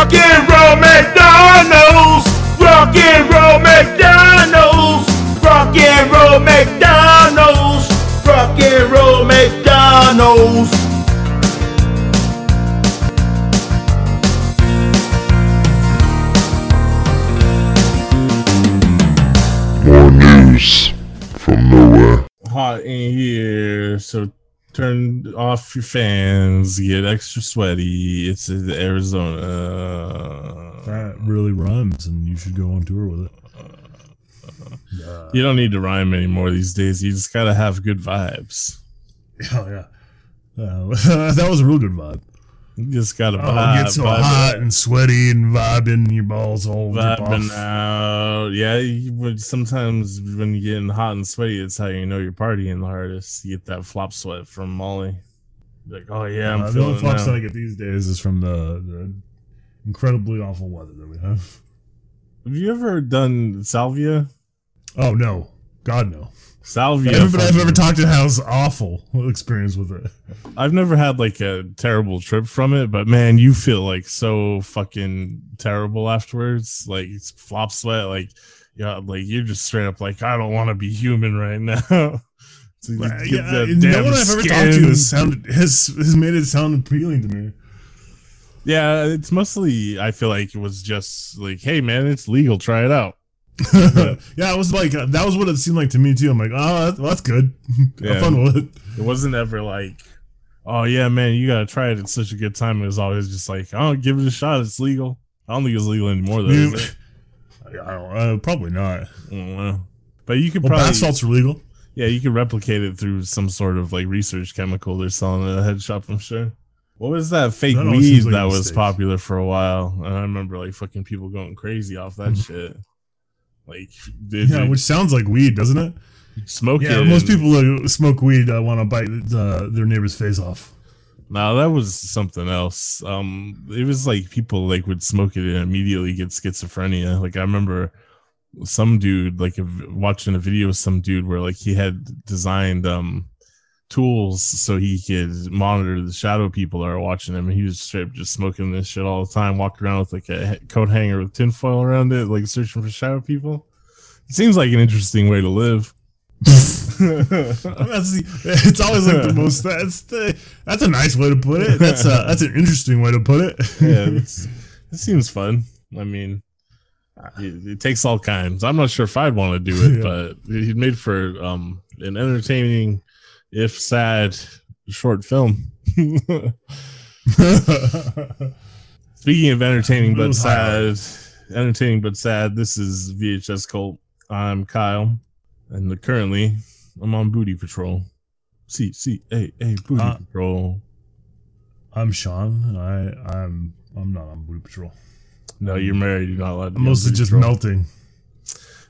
Rock and roll McDonald's. Rock and roll McDonald's. Rock and roll McDonald's. Rock and roll McDonald's. Turn off your fans, get extra sweaty. It's in Arizona. That really rhymes, and you should go on tour with it. Uh, You don't need to rhyme anymore these days. You just gotta have good vibes. oh yeah, uh, that was a real good vibe. You just gotta Oh, vibe, get so vibe hot and sweaty and vibing, your balls all vibing out. Yeah, you would sometimes when you're getting hot and sweaty, it's how you know you're partying the hardest. You get that flop sweat from Molly. Like, oh yeah, I'm Uh, the only now. that I get these days is from the, the incredibly awful weather that we have. Have you ever done salvia? Oh no, God no! Salvia. Everybody I've ever talked to has awful experience with it. I've never had like a terrible trip from it, but man, you feel like so fucking terrible afterwards. Like it's flop sweat, like yeah, like you're just straight up like I don't want to be human right now. So yeah, no one I've ever talked to has sounded has has made it sound appealing to me. Yeah, it's mostly I feel like it was just like, hey man, it's legal, try it out. yeah, it was like uh, that was what it seemed like to me too. I'm like, oh, that's, well, that's good. Yeah. Have fun with it. It wasn't ever like, oh yeah, man, you gotta try it. It's such a good time. It was always just like, I oh, give it a shot. It's legal. I don't think it's legal anymore though. You- is it? I don't, uh, probably not. I don't know. But you could Well, probably bath salts are legal. Yeah, you could replicate it through some sort of like research chemical they're selling at a head shop, I'm sure. What was that fake That weed like that was mistake. popular for a while? And I remember like fucking people going crazy off that shit. Like, Yeah, which sounds like weed, doesn't it? smoke Yeah, it? most people who smoke weed uh, want to bite uh, their neighbor's face off. No, that was something else. Um, it was like people like would smoke it and immediately get schizophrenia. Like I remember some dude like watching a video of some dude where like he had designed um tools so he could monitor the shadow people that are watching him and he was straight up just smoking this shit all the time walking around with like a coat hanger with tinfoil around it like searching for shadow people seems like an interesting way to live That's the, it's always like the most. That's the. That's a nice way to put it. That's a. That's an interesting way to put it. yeah, it's, it seems fun. I mean, it, it takes all kinds. I'm not sure if I'd want to do it, Yeah. but it made for um an entertaining, if sad, short film. Speaking of entertaining but sad, entertaining but sad. This is VHS Cult. I'm Kyle, and currently I'm on booty patrol. C C A A booty Uh, patrol. I'm Sean. I. I'm. I'm not on booty patrol. No, you're married. You're not allowed. To I'm mostly just patrol. melting,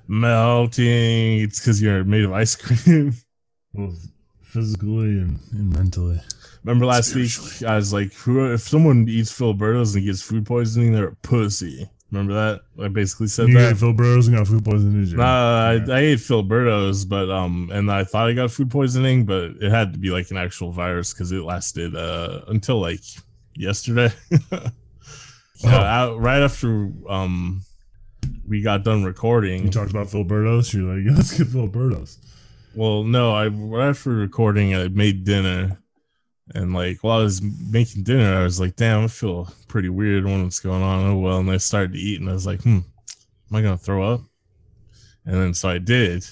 melting. It's because you're made of ice cream. both physically and, and mentally. Remember last week, I was like, who, if someone eats Filiberto's and gets food poisoning, they're a pussy. Remember that? I basically said You that. ate Phil Burrows and got food poisoning. Did you? Nah, Yeah. I, I ate Filiberto's, but um, and I thought I got food poisoning, but it had to be like an actual virus because it lasted uh until like yesterday. yeah, Oh. out, right after um we got done recording. You talked about Filiberto's. You're like, let's get Filiberto's. Well, no, I right after recording, I made dinner, and like while I was making dinner, I was like, "Damn, I feel pretty weird. when what's going on." Oh well, and I started to eat, and I was like, "Hmm, am I gonna throw up?" And then so I did,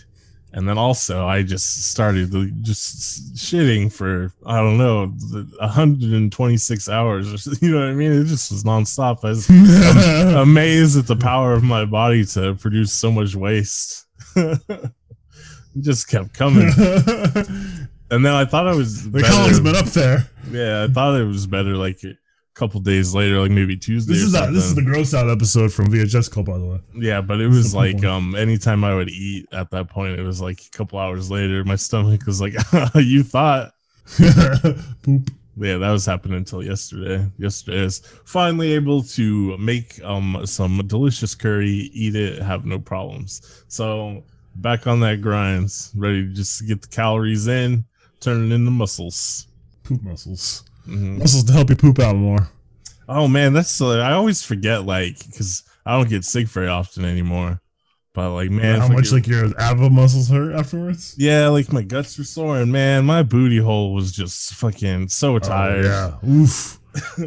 and then also I just started just shitting for I don't know, the 126 hours. Or, you know what I mean? It just was nonstop. I was amazed at the power of my body to produce so much waste. It just kept coming. And then I thought I was the how long's better. it been up there? Yeah, I thought it was better like a couple days later, like maybe Tuesday. This is a, this is the gross out episode from VHS Cult, by the way. yeah, but it was like um anytime I would eat at that point, it was like a couple hours later, my stomach was like, you thought. Poop. Yeah, that was happening until yesterday. Yesterday is finally able to make um some delicious curry, eat it, have no problems. So back on that grinds, ready to just get the calories in, turn it into muscles. Poop muscles. Mhm. Muscles to help you poop out more. Oh man, that's uh, I always forget like because I don't get sick very often anymore. But like man, How much like your abdominal muscles hurt afterwards? yeah, like my guts were sore and man, my booty hole was just fucking so Oh, tired. yeah. Oof.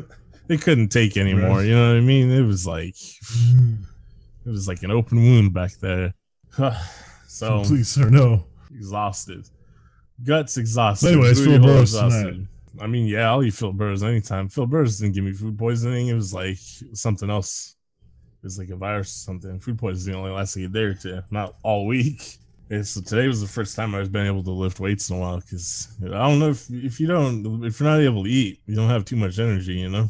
They couldn't take anymore. Right. You know what I mean? It was like it was like an open wound back there. so Please, sir, no. exhausted, guts exhausted. Anyways, Phil exhausted. I mean, yeah, I'll eat Phil Burrows anytime. Phil Burrows didn't give me food poisoning. It was like something else. It was like a virus or something. Food poisoning only lasts like a day or two, not all week. And so today was the first time I've been able to lift weights in a while because I don't know if if you don't if you're not able to eat, you don't have too much energy, you know.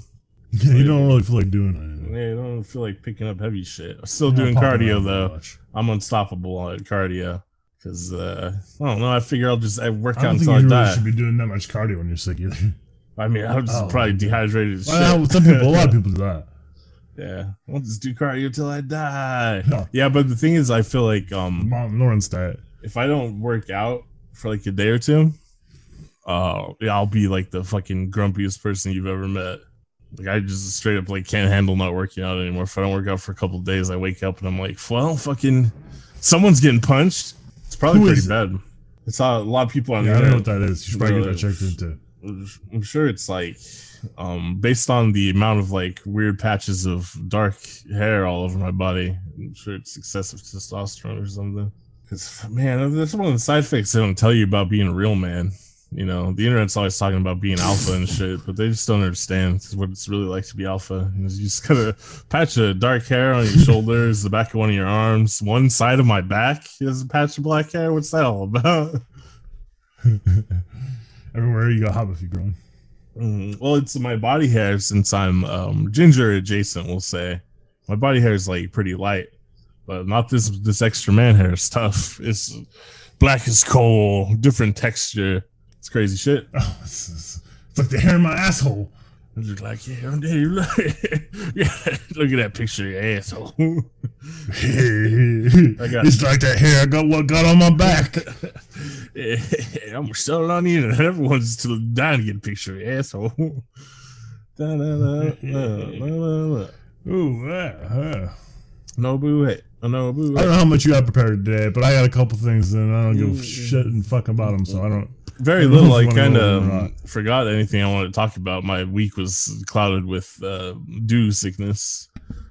Yeah, you don't really feel like doing anything. Yeah, I don't feel like picking up heavy shit. I'm still Not doing cardio though. I'm unstoppable at cardio because uh, I don't know. I figure I'll just I work I out don't think until you I really die. should be doing that much cardio when you're sick either. I mean, I'm just Oh, probably dehydrated as Well, shit. some people, a lot of people do that. yeah, I'll just do cardio till I die. No. Yeah, but the thing is, I feel like um, Mom, Lauren's diet. if I don't work out for like a day or two, uh, yeah, I'll be like the fucking grumpiest person you've ever met. Like I just straight up like can't handle not working out anymore. If I don't work out for a couple of days, I wake up and I'm like, well, fucking, someone's getting punched. It's probably Who pretty bad. It's a, a lot of people on Yeah, the I don't know internet. what that is. You should probably get that Really? checked into. I'm sure it's like um based on the amount of like weird patches of dark hair all over my body. I'm sure it's excessive testosterone or something. Because man, that's one of the side effects they don't tell you about being a real man. You know, the internet's always talking about being alpha and shit, but they just don't understand what it's really like to be alpha. You just gotta patch of dark hair on your shoulders, the back of one of your arms, one side of my back is a patch of black hair. What's that all about? Everywhere you got hobby growing. Mm, well, it's my body hair since I'm um, ginger adjacent. We'll say my body hair is like pretty light, but not this this extra man hair stuff. It's black as coal, different texture. It's crazy shit. Oh, it's, it's, it's like the hair in my asshole. I'm just like, yeah, I'm. Look, yeah, look at that picture of your asshole. I got- it's like that hair I got what got on my back. I'm still on the internet. Everyone's still dying to get a picture of your asshole. Da, da, da, da, da, da, da. Ooh, yeah, yeah. No boo hey. No boo I don't know how much you got prepared today, but I got a couple things and I don't give a Mm. shit and fuck about them, so I don't. Very I don't know little. I kind of over or not. forgot anything I wanted to talk about. My week was clouded with uh, dew sickness.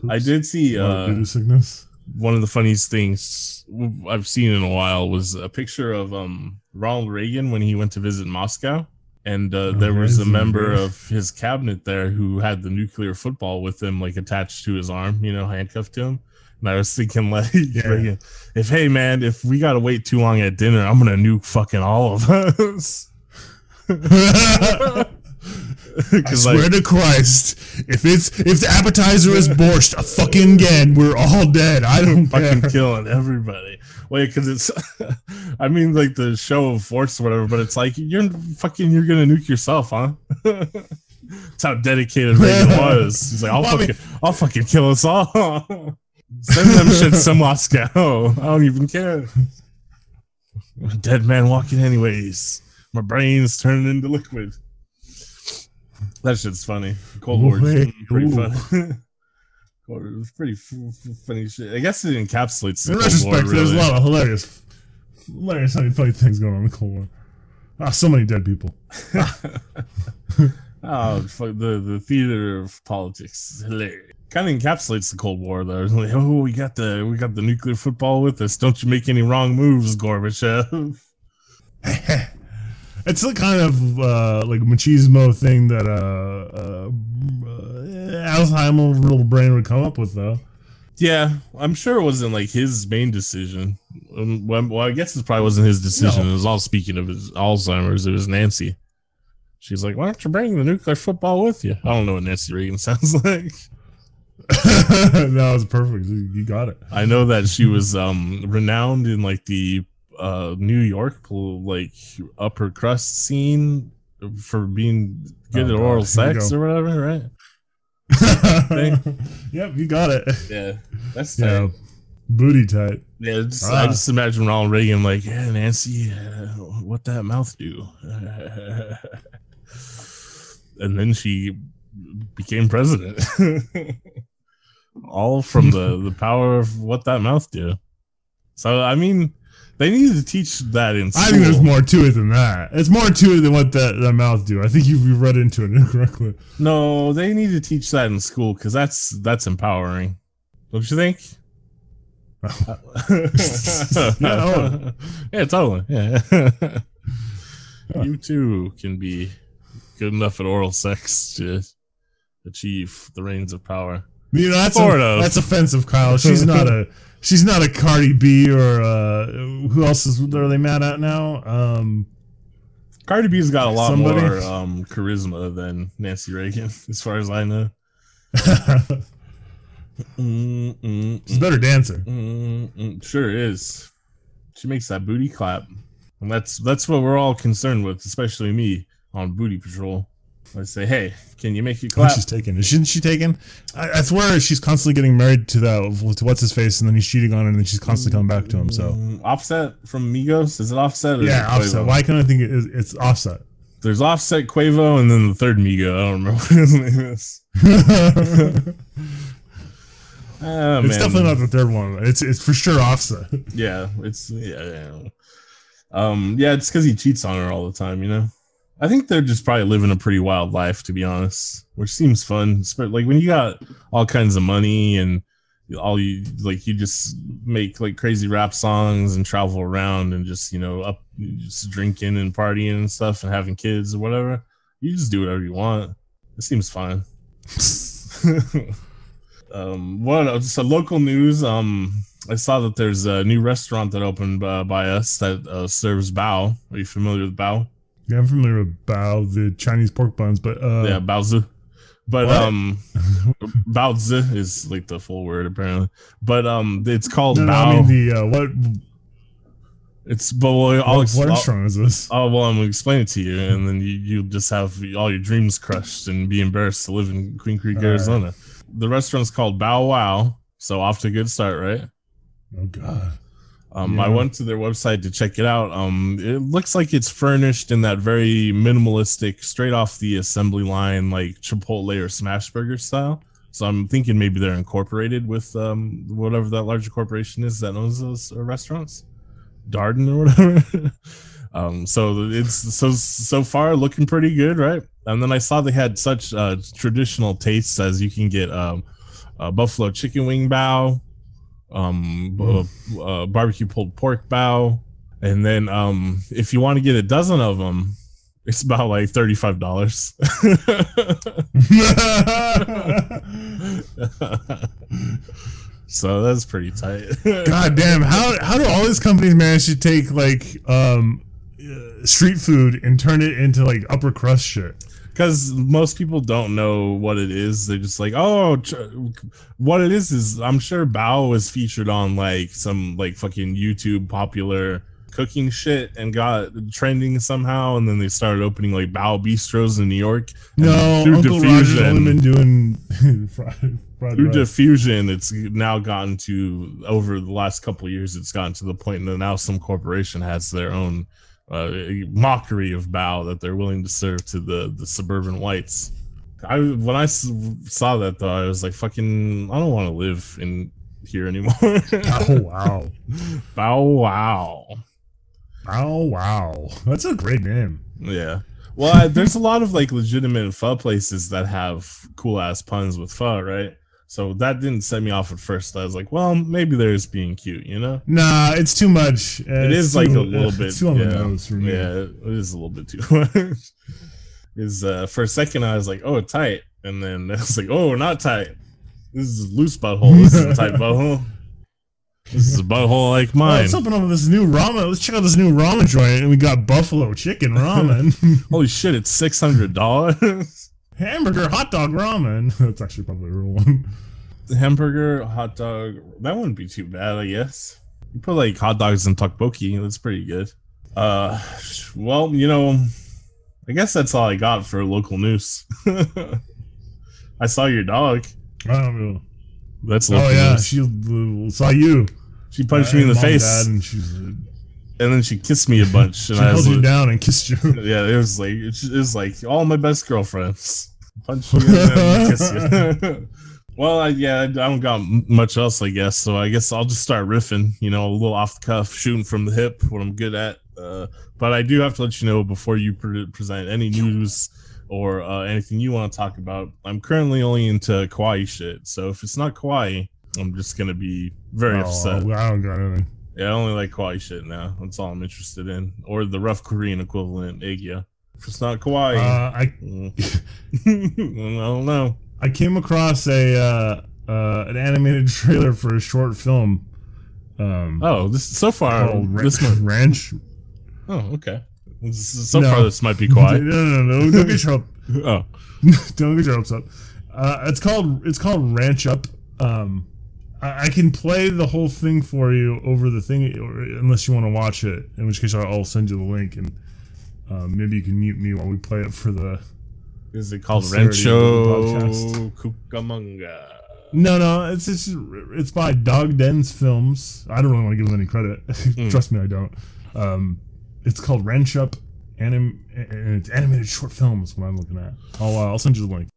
I did see Uh, doo-doo sickness. one of the funniest things I've seen in a while was a picture of um, Ronald Reagan when he went to visit Moscow. And uh, there was a member of his cabinet there who had the nuclear football with him, like attached to his arm, you know, handcuffed to him. And I was thinking, like, Reagan, if hey man, if we gotta wait too long at dinner, I'm gonna nuke fucking all of us. I swear like, to Christ, if it's if the appetizer is borscht a fucking again, we're all dead. I don't fucking care. killing everybody. Wait, because it's, I mean, like the show of force or whatever, but it's like you're fucking, you're gonna nuke yourself, huh? That's how dedicated Reagan was. He's like, I'll fucking, I'll fucking kill us all. Send them shits to Moscow. I don't even care. I'm a Dead man walking anyways. My brain's turning into liquid. That shit's funny. Cold Wait, pretty funny. Cold War was pretty funny shit. I guess it encapsulates the In Cold War. retrospect, there's a lot of hilarious, hilarious, funny, funny things going on in the Cold War. Ah, so many dead people. Oh, fuck, the the theater of politics is hilarious. Kind of encapsulates the Cold War, though. It's like, oh, we got the we got the nuclear football with us. Don't you make any wrong moves, Gorbachev. It's the kind of uh, like machismo thing that uh, uh, uh, Alzheimer's little brain would come up with, though. Yeah, I'm sure it wasn't like his main decision. Um, well, well, I guess it probably wasn't his decision. No. It was all speaking of his Alzheimer's. It was Nancy. She's like, "Why don't you bring the nuclear football with you?" I don't know what Nancy Reagan sounds like. that was perfect. You got it. I know that she was um renowned in like the uh New York like upper crust scene for being good Oh, at oral we sex or whatever, right? yep, you got it. Yeah, that's Yeah, tight. booty tight. Yeah, just, I Ah. just imagine Ronald Reagan like, yeah, Nancy, uh, what that mouth do? and then she became president. All from the the power of what that mouth do. So I mean, they need to teach that in school. I think there's more to it than that. It's more to it than what that, that mouth do. I think you've read into it incorrectly. No, they need to teach that in school because that's that's empowering. Don't you think? Yeah, yeah, totally. Yeah. you too can be good enough at oral sex to achieve the reins of power. You know that's Sort a- of. that's offensive, Kyle. She's not a she's not a Cardi B or uh, who else is are they mad at now? Um, Cardi B's got a lot Somebody- more um, charisma than Nancy Reagan, as far as I know. Mm, mm, she's a better dancer. mm, mm. Sure is. She makes that booty clap, and that's that's what we're all concerned with, especially me on booty patrol. I say, hey, can you make it think clap? she's taken. Isn't she taken? I, I swear she's constantly getting married to that to what's his face, and then he's cheating on her, and then she's constantly coming back to him. So Mm, Offset from Migos? Is it Offset? Or yeah, it offset. Quavo? Why can't I think it is, it's offset? There's Offset, Quavo, and then the third Migo. I don't remember what his name is. Ah, It's definitely not the third one. It's it's for sure offset. Yeah, it's yeah, yeah. Um, yeah, it's because he cheats on her all the time. You know, I think they're just probably living a pretty wild life, to be honest. Which seems fun. Like when you got all kinds of money and all you like, you just make like crazy rap songs and travel around and just you know up just drinking and partying and stuff and having kids or whatever. You just do whatever you want. It seems fine. um what so local news um i saw that there's a new restaurant that opened uh, by us that uh, serves bao are you familiar with bao Yeah, I'm familiar with bao, the Chinese pork buns, but uh, yeah baozi but What? um baozi is like the full word apparently but um it's called no, no, bao I mean the uh, what it's but well, I'll, what, what I'll- restaurant is this? Oh well, I'm gonna explain it to you, and then you you just have all your dreams crushed and be embarrassed to live in Queen Creek, All right. Arizona. The restaurant's called Bow Wow, so off to a good start, right? Oh God, Um, I went to their website to check it out. Um, it looks like it's furnished in that very minimalistic, straight off the assembly line, like Chipotle or Smashburger style. So I'm thinking maybe they're incorporated with um, whatever that larger corporation is that owns those uh, restaurants, Darden or whatever. um, so it's so so far looking pretty good, right? And then I saw they had such uh, traditional tastes as you can get um, a buffalo chicken wing bao, um, b- uh, barbecue pulled pork bao, and then um, if you want to get a dozen of them, it's about like thirty five dollars. so that's pretty tight. God damn! How how do all these companies manage to take like um uh, street food and turn it into like upper crust shit? Because most people don't know what it is. They're just like, oh, what it is is I'm sure Bao was featured on like some like fucking YouTube popular cooking shit and got trending somehow, and then they started opening like Bao bistros in New York. No, through Uncle Roger's diffusion- only been doing fried, fried through rice. diffusion it's now gotten to over the last couple of years it's gotten to the point that now some corporation has their own uh, mockery of bao that they're willing to serve to the the suburban whites i when I saw that though i was like fucking i don't want to live in here anymore oh wow! bow wow bow wow! That's a great name. yeah well I, there's a lot of like legitimate pho places that have cool ass puns with pho right so that didn't set me off at first i was like well maybe they're just being cute you know Nah, it's too much. Uh, It is like a little uh, bit. It's too on yeah, the nose for me. Yeah, it is a little bit too much. Is uh, for a second I was like, oh, tight, and then I was like, oh, not tight. This is a loose butthole. This is a tight butthole. This is a butthole like Well, mine. let's open up this new ramen. Let's check out this new ramen joint, and we got buffalo chicken ramen, Holy shit! It's six hundred dollars. Hamburger, hot dog ramen. That's actually probably a real one. Hamburger, hot dog. That wouldn't be too bad, I guess. You put like hot dogs and tteokbokki. That's pretty good. Uh, well, you know, I guess that's all I got for local news. I saw your dog. I don't know. That's Oh yeah, news. she uh, saw you. She punched me in the face, Dad, and uh, and then she kissed me a bunch. she And I held was you down and kissed you. yeah, it was like it was like all my best girlfriends. Punch you and kiss you. well, I, yeah, I don't got m- much else, I guess. So I guess I'll just start riffing. You know, a little off the cuff, shooting from the hip, what I'm good at. Uh, but I do have to let you know before you pre- present any news or uh, anything you want to talk about. I'm currently only into kawaii shit. So if it's not kawaii, I'm just gonna be very Oh, upset. I don't got anything. Yeah, I only like kawaii shit now. That's all I'm interested in, or the rough Korean equivalent, aegyo. If it's not kawaii, Uh, I mm, I don't know. I came across a uh, uh, an animated trailer for a short film. Um, Oh, this so far Ra- this might, Ranch. Oh, okay. So No. far this might be quiet. no, no, no! Don't get your hope. Oh, don't get your hopes up. Uh, it's called it's called Ranch Up. Um, I, I can play the whole thing for you over the thing, or, unless you want to watch it. In which case, I'll, I'll send you the link, and uh, maybe you can mute me while we play it for the. is it called Rancho Cucamonga? No, no, it's it's it's by Dog Dens Films. I don't really want to give them any credit. Trust me, I don't. Um, it's called Ranch Up, anim, and it's animated short films. What I'm looking at. I'll uh, I'll send you the link.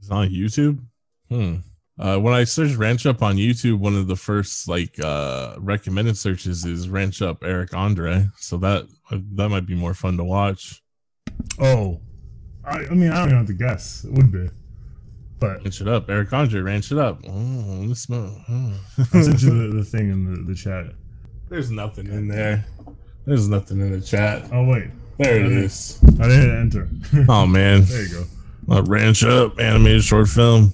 It's on YouTube. Hmm. Uh, when I search Ranch Up on YouTube, one of the first like uh, recommended searches is Ranch Up Eric Andre. So that that might be more fun to watch. Oh, I, I mean, I don't even have to guess. It would be, but Ranch it up, Eric Andre. Ranch it up. Oh, this smell. oh. I'll send you the, the thing in the, the chat. There's nothing in there. There's nothing in the chat. Oh wait, There it Okay. is. I didn't enter. Oh man, there you go. uh, Ranch Up animated short film.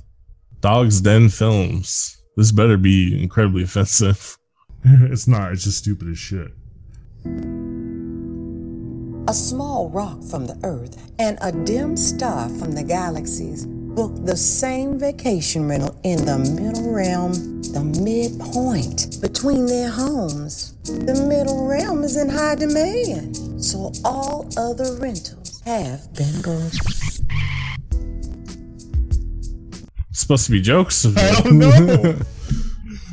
Dogs Den Films. This better be incredibly offensive. it's not. It's just stupid as shit. A small rock from the Earth and a dim star from the galaxies book the same vacation rental in the middle realm, the midpoint between their homes. The middle realm is in high demand, so all other rentals have been booked. Supposed to be jokes. I don't know.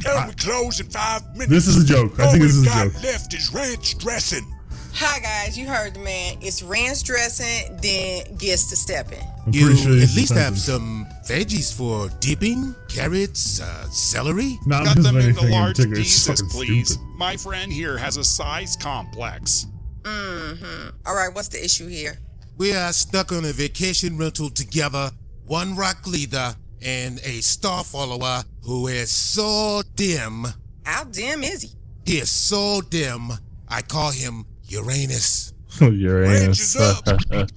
Tell we close in five minutes. this is a joke. I All think this is a joke. left is ranch dressing. Hi guys, you heard the man. It's ranch dressing, then gets to stepping. I'm You pretty sure at this least have sentence. some veggies for dipping, carrots, uh, celery. Not Cut because them of into anything in large particular. It's pieces, fucking please. stupid. My friend here has a size complex. Mm-hmm. All right, what's the issue here? We are stuck on a vacation rental together. One rock leader and a star follower who is so dim. How dim is he? He is so dim. I call him Uranus. Uranus. Ranch it up.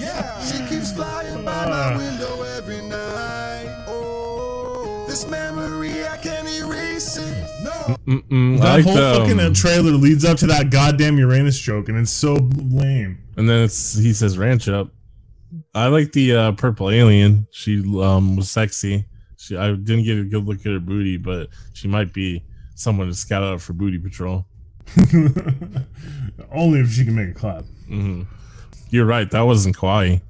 Yeah, she keeps flying by my window every night. Oh, this memory I can't erase it. No. Mm-mm, That like whole the, um, fucking trailer leads up to that goddamn Uranus joke, and it's so lame. and then it's he says ranch up. I like the uh, purple alien. She um was sexy. She I didn't get a good look at her booty, but she might be someone to scout out for booty patrol. Only if she can make a clap. hmm You're right. That wasn't kawaii.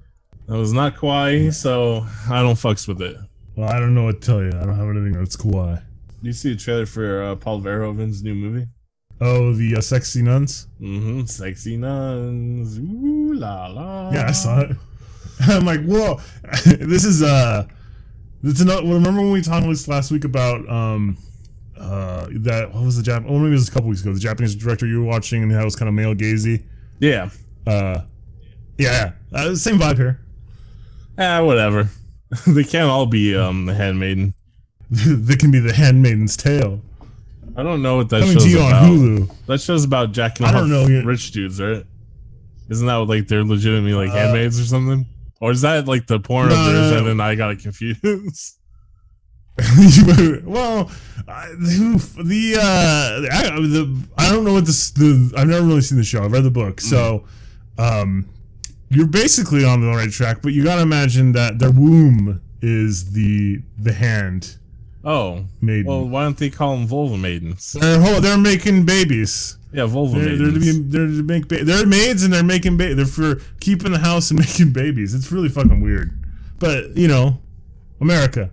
That was not kawaii. So I don't fucks with it. Well, I don't know what to tell you. I don't have anything that's kawaii. Do you see the trailer for uh, Paul Verhoeven's new movie? Oh, the uh, sexy nuns. Mm-hmm. Sexy nuns. Ooh la la. Yeah, I saw it. I'm like, whoa, this is uh, it's. Well, remember when we talked last week about um, uh, that what was the Jap? Oh, maybe it was a couple weeks ago. The Japanese director you were watching and that was kind of male gazy. Yeah. Uh, yeah. Uh, same vibe here. Ah, whatever. they can't all be um the handmaiden. they can be the Handmaiden's Tale. I don't know what that Coming show's to you on about. Hulu. That show's about jacking I off don't know rich dudes, right? Isn't that like they're legitimately like Uh, handmaids or something? Or is that like the porn No, no, version no. and I got it confused? well, I, the uh, I, the I don't know what this the I've never really seen the show. I've read the book, so um, you're basically on the right track. But you got to imagine that their womb is the the hand Oh. maiden. Well, why don't they call them vulva maidens? they're they're making babies. Yeah, Volvo They're, they're to be they're to make ba- they're maids and they're making ba- they're for keeping the house and making babies. It's really fucking weird, but you know, America.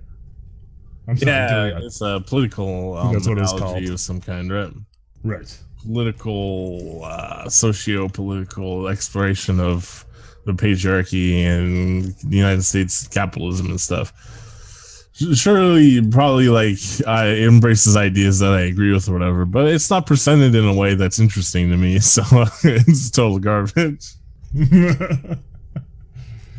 I'm sorry, yeah, it's a political um, That's what it's called. of some kind, right? right. Political, uh, socio-political exploration of the patriarchy and the United States capitalism and stuff. Surely, probably like I embraces ideas that I agree with or whatever, but it's not presented in a way that's interesting to me. So it's total garbage.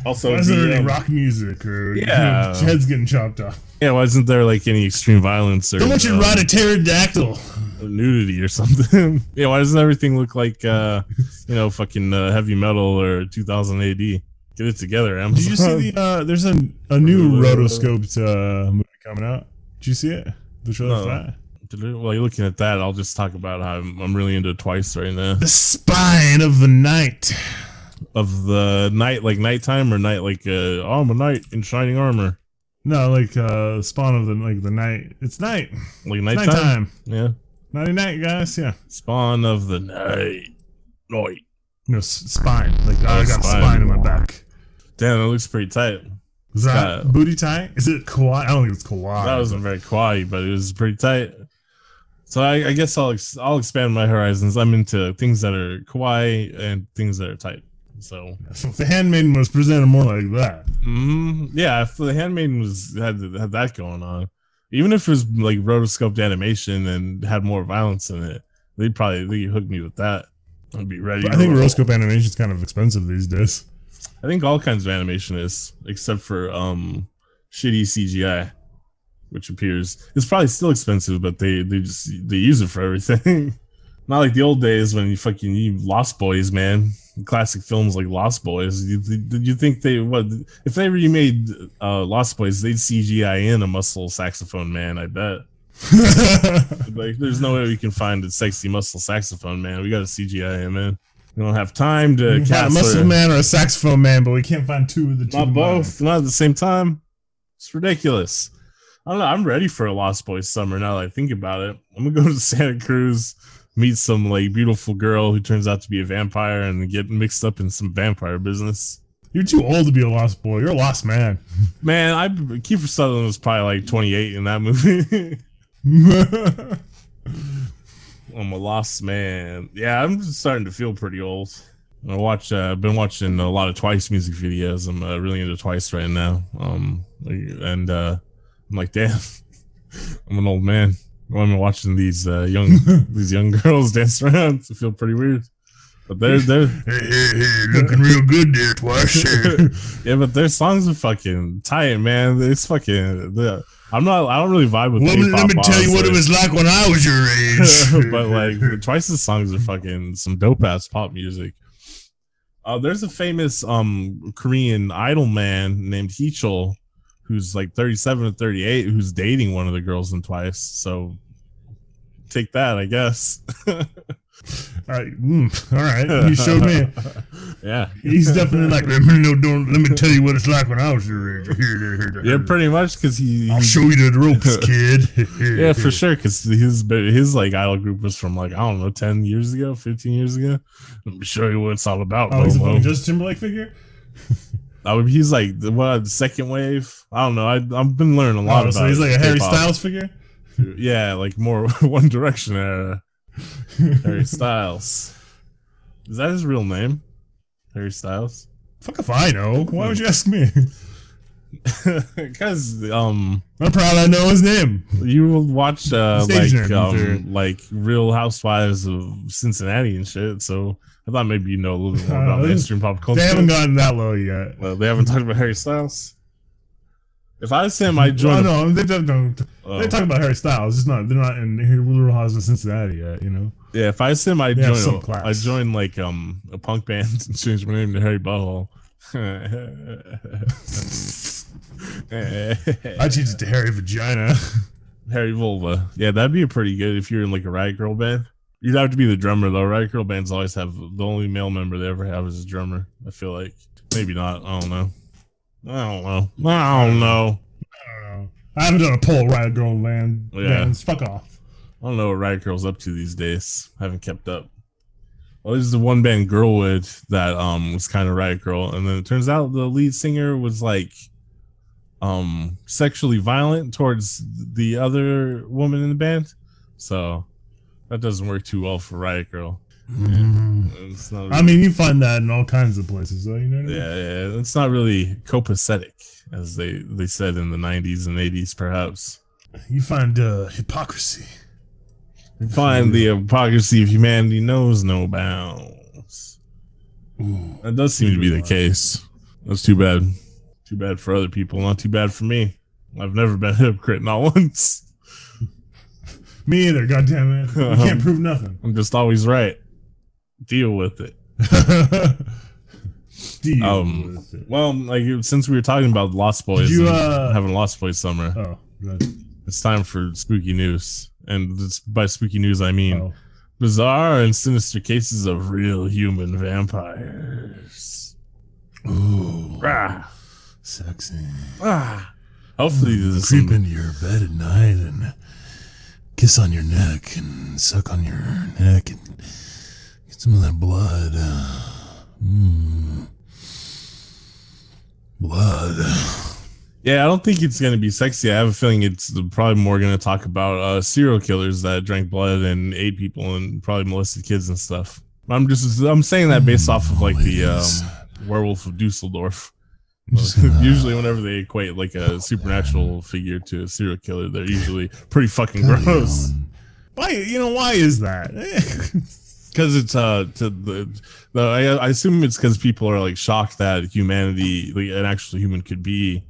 Also, Why isn't the, there any um, rock music or Yeah. you know, heads getting chopped off? yeah, why isn't there like any extreme violence or Someone should um, ride a pterodactyl. nudity or something? yeah, why doesn't everything look like uh, you know, fucking uh, heavy metal or 2000 AD? Get it together, Amazon. Did you see the? Uh, there's a a new rotoscoped uh, movie coming out. Did you see it? The trailer for No. that. While you're looking at that, I'll just talk about how I'm, I'm really into Twice right now. The spine of the night. Of the night, like nighttime, or night like uh, oh, I'm a knight in shining armor, No, like uh, spawn of the like the night. It's night. like nighttime. nighttime. Yeah, Nighty night, guys. Yeah. spawn of the night. Night. No spine. Like I Oh, got spine. spine in my back. Damn, that looks pretty tight. Is that booty tight? Is it kawaii? I don't think it's kawaii. That wasn't very kawaii, but it was pretty tight. So I, I guess I'll ex- I'll expand my horizons. I'm into things that are kawaii and things that are tight. So So if the handmaiden was presented more like that. mm, yeah, if the handmaiden was had had that going on, even if it was like rotoscoped animation and had more violence in it, they'd probably they hook me with that. I'd be ready. But I think rotoscope animation is kind of expensive these days. I think all kinds of animation is, except for um shitty CGI, which appears it's probably still expensive, but they they just they use it for everything. Not like the old days when you fucking you Lost Boys, man. Classic films like Lost Boys. You, did you think they what if they remade uh, Lost Boys? They'd CGI in a muscle saxophone man. I bet. like, there's no way we can find a sexy muscle saxophone man. We got to CGI him in. We don't have time to We a muscle man or a saxophone man, but we can't find two of the two. not both, not at the same time. It's ridiculous. I don't know. I'm ready for a Lost Boys summer now that I think about it. I'm gonna go to Santa Cruz, meet some like beautiful girl who turns out to be a vampire, and get mixed up in some vampire business. You're too old to be a lost boy. You're a lost man. Man, I Kiefer Sutherland was probably like 28 in that movie. I'm a lost man. Yeah, I'm starting to feel pretty old. I watch. Uh, I've been watching a lot of Twice music videos. I'm uh, really into Twice right now. Um, and uh, I'm like, damn, I'm an old man. I'm watching these uh, young these young girls dance around? I feel pretty weird. But they're they're hey, hey, hey, looking real good there, twice. yeah, but their songs are fucking tight, man. It's fucking. The, I'm not. I don't really vibe with. Let me, let me tell you what it was like when I was your age. but like Twice's songs are fucking some dope ass pop music. Uh, there's a famous um Korean idol man named Heechul who's like 37 or 38 who's dating one of the girls in Twice. So take that, I guess. all right, mm, all right. You showed me. yeah. He's definitely like, let me know. Don't let me tell you what it's like when I was your age. Yeah, pretty much because he. I'll show you the ropes, kid. yeah, for sure. Because his his like idol group was from like I don't know, ten years ago, fifteen years ago. Let me show you what it's all about. Oh, he's a Momo. fucking Justin Timberlake figure. I mean, he's like the what the second wave. I don't know. I I've been learning a lot Oh, about. so he's like a Harry Styles figure. Yeah, like more One Direction era. Harry Styles. Is that his real name? Harry Styles. Fuck if I know. Why would you ask me? Because um, I'm proud I know his name. you will watch uh Stage like um like Real Housewives of Cincinnati and shit. So I thought maybe you know a little bit more about Uh, mainstream pop culture. They haven't gotten that low yet. Well, they haven't talked about Harry Styles. If I was him, I'd join. Oh, no, they don't. don't Oh. They talk about Harry Styles. It's not. They're not in Little House of Cincinnati yet. You know. Yeah, if I was my I'd join. class. I'd join like um a punk band and change my name to Harry Butthole. I change it to Harry Vagina. Harry Vulva. Yeah, that'd be pretty good if you're in like a Riot Girl band. You'd have to be the drummer though. Riot Girl bands always have the only male member they ever have is a drummer. I feel like maybe not. I don't know. I don't know. I don't know. I don't know. I haven't done a poll Riot Girl band. Yeah. Bands. Fuck off. I don't know what Riot Girl's up to these days. I haven't kept up. Well, there's the one band Girlwood that um was kind of Riot Girl, and then it turns out the lead singer was like um sexually violent towards the other woman in the band. So that doesn't work too well for Riot Girl. It's not I mean, you find that in all kinds of places, though. You know what I mean? yeah, yeah, it's not really copacetic, as they they said in the '90s and '80s, perhaps. You find uh, hypocrisy. You find the hypocrisy of humanity knows no bounds. That does seem to be the case. That's too bad. Too bad for other people, not too bad for me. I've never been a hypocrite, not once. Me either. God damn it! You can't prove nothing. I'm just always right. Deal with it. Deal Um, with it. well, like since we were talking about Lost Boys, you, and uh, having Lost Boys summer, Oh, it's time for spooky news. And by spooky news, I mean Oh. bizarre and sinister cases of real human vampires. Ooh, Ah, sexy. ah. Hopefully, there's Creep some, into your bed at night and kiss on your neck and suck on your neck and some of that blood. Mm. Blood. Yeah, I don't think it's gonna be sexy. I have a feeling it's probably more gonna talk about uh, serial killers that drank blood and ate people and probably molested kids and stuff. I'm just I'm saying that based off of like the um, Werewolf of Dusseldorf. Gonna- usually, whenever they equate like a supernatural figure to a serial killer, they're usually pretty fucking gross. Why? You know why is that? Because it's uh to the, the I, I assume it's because people are like shocked that humanity, like an actual human, could be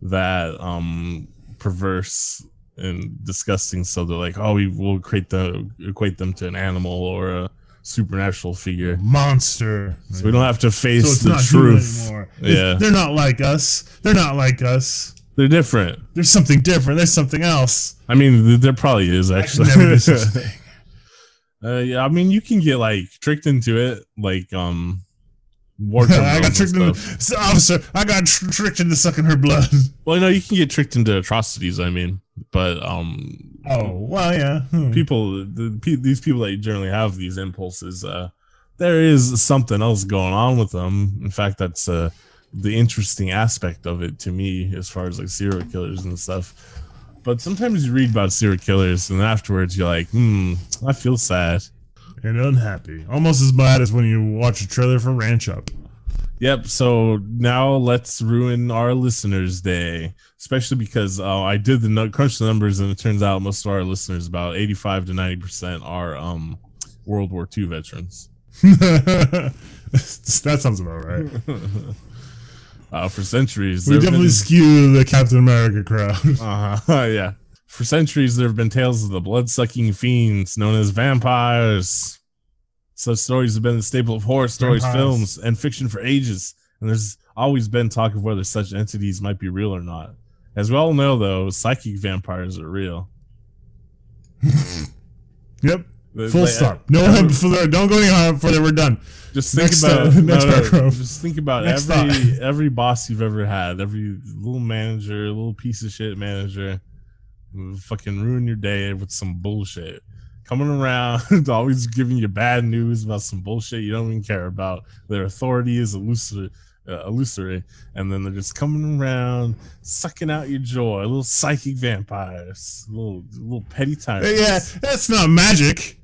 that um perverse and disgusting. So they're like, oh, we will create the equate them to an animal or a supernatural figure, Monster. so we don't have to face So the truth. Yeah. They're not like us. They're not like us. They're different. There's something different. There's something else. I mean, there probably is actually. never do such a thing. Uh, yeah, I mean, you can get like tricked into it, like um, war I got tricked into so, officer. I got tr- tricked into sucking her blood. Well, no, you can get tricked into atrocities. I mean, but um, Oh well, yeah. Hmm. people, the, pe- these people that generally have these impulses, uh, there is something else going on with them. In fact, that's uh the interesting aspect of it to me, as far as like serial killers and stuff. But sometimes you read about serial killers, and afterwards you're like, hmm, I feel sad. and unhappy. Almost as bad as when you watch a trailer for Ranch Up. Yep. So now let's ruin our listeners' day, especially because uh, I did the nu- crunch the numbers, and it turns out most of our listeners, about eighty-five to ninety percent, are um, World War II veterans. that sounds about right. Uh, for centuries, We definitely been- skew the Captain America crowd. Uh-huh, yeah. For centuries, there have been tales of the blood-sucking fiends known as vampires. Such stories have been the staple of horror stories, Vampires. films, and fiction for ages, and there's always been talk of whether such entities might be real or not. As we all know, though, psychic vampires are real. Yep. Like, Full uh, stop. No, every- further, don't go any higher further. We're done. Just think Next, about uh, next no, no, just think about Next every thought. every boss you've ever had, every little manager, little piece of shit manager, fucking ruin your day with some bullshit. Coming around, always giving you bad news about some bullshit you don't even care about. Their authority is illusory, uh, illusory, and then they're just coming around, sucking out your joy. Little psychic vampires, little little petty tyrants. Yeah, that's not magic.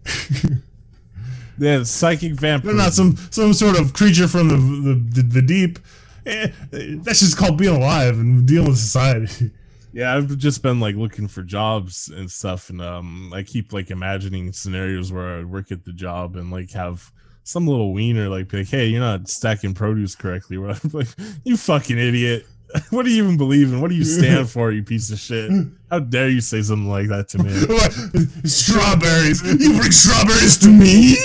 yeah, psychic vampires. They're not some some sort of creature from the the, the, the deep. Eh, that's just called being alive and dealing with society. Yeah, I've just been like looking for jobs and stuff, and um, I keep like imagining scenarios where I work at the job and like have some little wiener like be like, "Hey, you're not stacking produce correctly." Where I'm like, "You fucking idiot! What do you even believe in? What do you stand for? You piece of shit! How dare you say something like that to me?" Strawberries? You bring strawberries to me?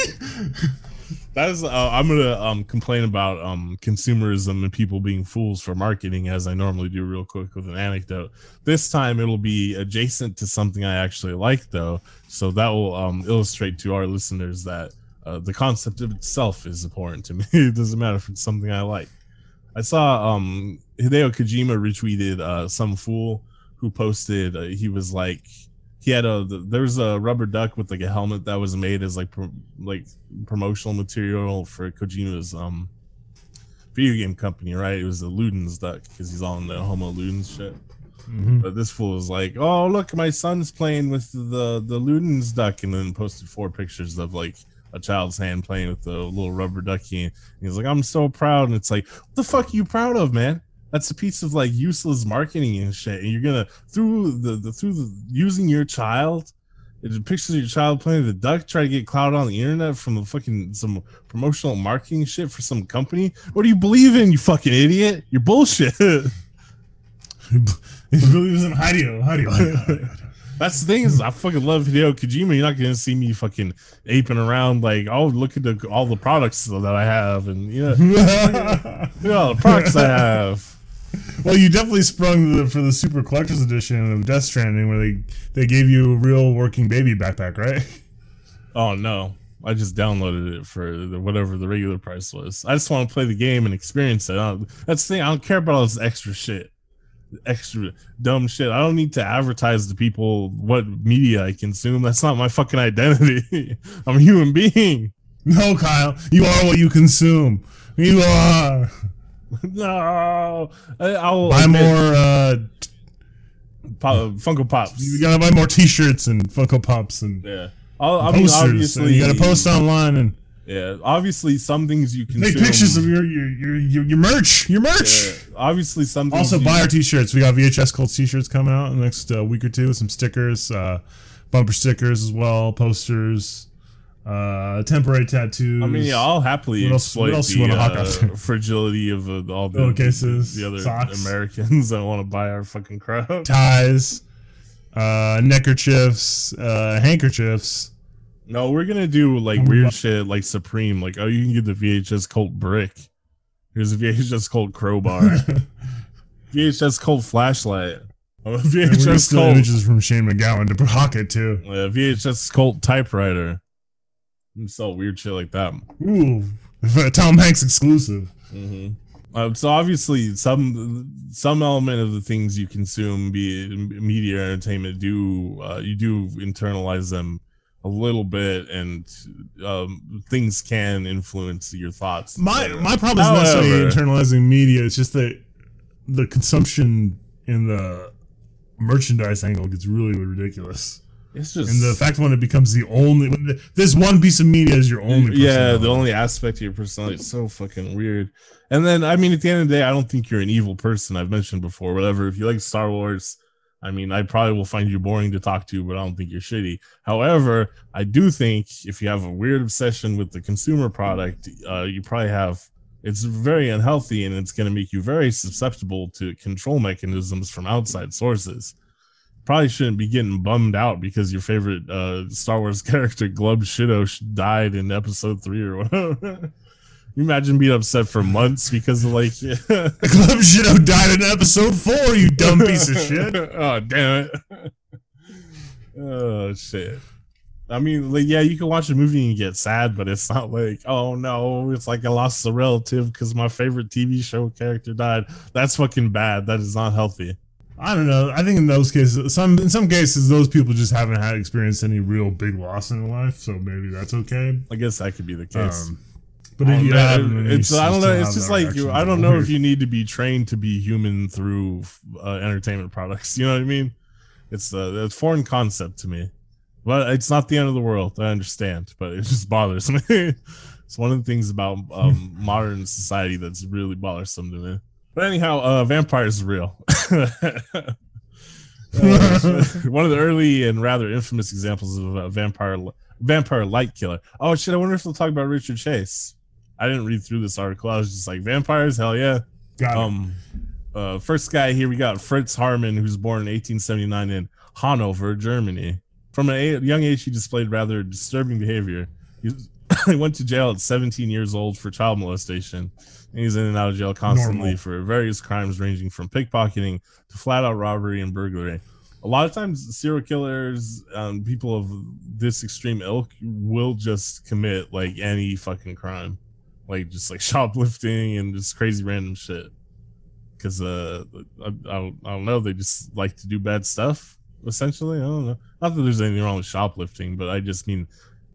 That is, uh, I'm gonna um complain about um consumerism and people being fools for marketing as I normally do, real quick with an anecdote. This time it'll be adjacent to something I actually like, though, so that will um illustrate to our listeners that uh, the concept of itself is important to me. it doesn't matter if it's something I like. I saw um Hideo Kojima retweeted uh some fool who posted uh, he was like he had a there was a rubber duck with like a helmet that was made as like pro, like promotional material for Kojima's um video game company, right? It was the Ludens duck because he's on the Homo Ludens shit. But this fool was like, "Oh, look, my son's playing with the the Ludens duck," and then posted four pictures of like a child's hand playing with the little rubber ducky. And he's like, I'm so proud. And it's like, what the fuck are you proud of, man? That's a piece of like useless marketing and shit. And you're gonna through the, the through the using your child, it pictures of your child playing the duck, try to get clout on the internet from the fucking some promotional marketing shit for some company. What do you believe in, you fucking idiot? You're bullshit. he believes in Hideo. Hideo. Hideo, Hideo. That's the thing is, I fucking love Hideo Kojima. You're not gonna see me fucking aping around like, oh, look at the, all the products that I have, and you know, look at all the products I have. Well, you definitely sprung the, for the Super Collector's Edition of Death Stranding, where they they gave you a real working baby backpack, right? Oh no, I just downloaded it for the, whatever the regular price was. I just want to play the game and experience it. That's the thing. I don't care about all this extra shit, extra dumb shit. I don't need to advertise to people what media I consume. That's not my fucking identity. I'm a human being. No, Kyle, you are what you consume. You are. no, I, I'll Buy admit- more. uh Pop, Funko Pops. You gotta buy more T-shirts and Funko Pops and Yeah. I'll, I mean, posters. and obviously, you gotta post online and Yeah, obviously, some things you can make pictures of your your your, your, your merch. Your merch. Yeah, obviously, some things Also, buy our T-shirts. We got VHS Cult T-shirts coming out in the next uh, week or two. Some stickers, uh, bumper stickers as well, posters, uh, temporary tattoos. I mean, yeah, I'll happily What else- exploit what else the you hawk uh, fragility of uh, all the Pillowcases, the other socks. Americans that want to buy our fucking crap. ties, uh, neckerchiefs, uh, handkerchiefs. No, we're gonna do like weird shit like Supreme. Like, oh, you can get the VHS Cult brick. Here's a VHS Cult crowbar. VHS Cult flashlight. Oh, And VHS Cult. images from Shane MacGowan to pocket too. Uh, VHS Cult typewriter. You sell weird shit like that. Ooh, Tom Hanks exclusive. hmm Uh, so obviously, some some element of the things you consume, be it media or entertainment, do uh, you do internalize them a little bit, and um, things can influence your thoughts. My etc. my problem is not necessarily However- internalizing media. It's just that the consumption in the merchandise angle gets really ridiculous. It's just and the fact when it becomes the only when the, this one piece of media is your only yeah, the only aspect of your personality it's so fucking weird. And then, I mean, at the end of the day, I don't think you're an evil person. I've mentioned before, whatever. If you like Star Wars, I mean, I probably will find you boring to talk to, but I don't think you're shitty. However, I do think if you have a weird obsession with the consumer product, uh, you probably have. It's very unhealthy, and it's going to make you very susceptible to control mechanisms from outside sources probably shouldn't be getting bummed out because your favorite uh, Star Wars character Glub Shido died in episode three or whatever. you imagine being upset for months because of like Club Shido died in episode four. You dumb piece of shit. oh damn it. oh shit. I mean, like, yeah, you can watch a movie and get sad, but it's not like, oh no, it's like I lost a relative because my favorite TV show character died. That's fucking bad. That is not healthy. I don't know. I think in those cases, some in some cases, those people just haven't had experienced any real big loss in their life, so maybe that's okay. I guess that could be the case. Um, but if you then it's you I don't know. It's just like reaction. I don't know weird. if you need to be trained to be human through uh, entertainment products. You know what I mean? It's a, a foreign concept to me, but it's not the end of the world. I understand, but it just bothers me. it's one of the things about um, modern society that's really bothersome to me. But anyhow, uh, vampires are real. Uh, one of the early and rather infamous examples of a vampire vampire light killer. Oh shit! I wonder if they'll talk about Richard Chase. I didn't read through this article. I was just like vampires, hell yeah. Got it. Um, uh, first guy here we got Fritz Haarmann, who's born in 1879 in Hanover, Germany. From a young age, he displayed rather disturbing behavior. He, was- he went to jail at 17 years old for child molestation, and he's in and out of jail constantly Normal. for various crimes ranging from pickpocketing to flat out robbery and burglary. A lot of times, serial killers, um, people of this extreme ilk, will just commit like any fucking crime, like just like shoplifting and just crazy random shit. Because uh, I, I, don't, I don't know, they just like to do bad stuff. Essentially, I don't know. Not that there's anything wrong with shoplifting, but I just mean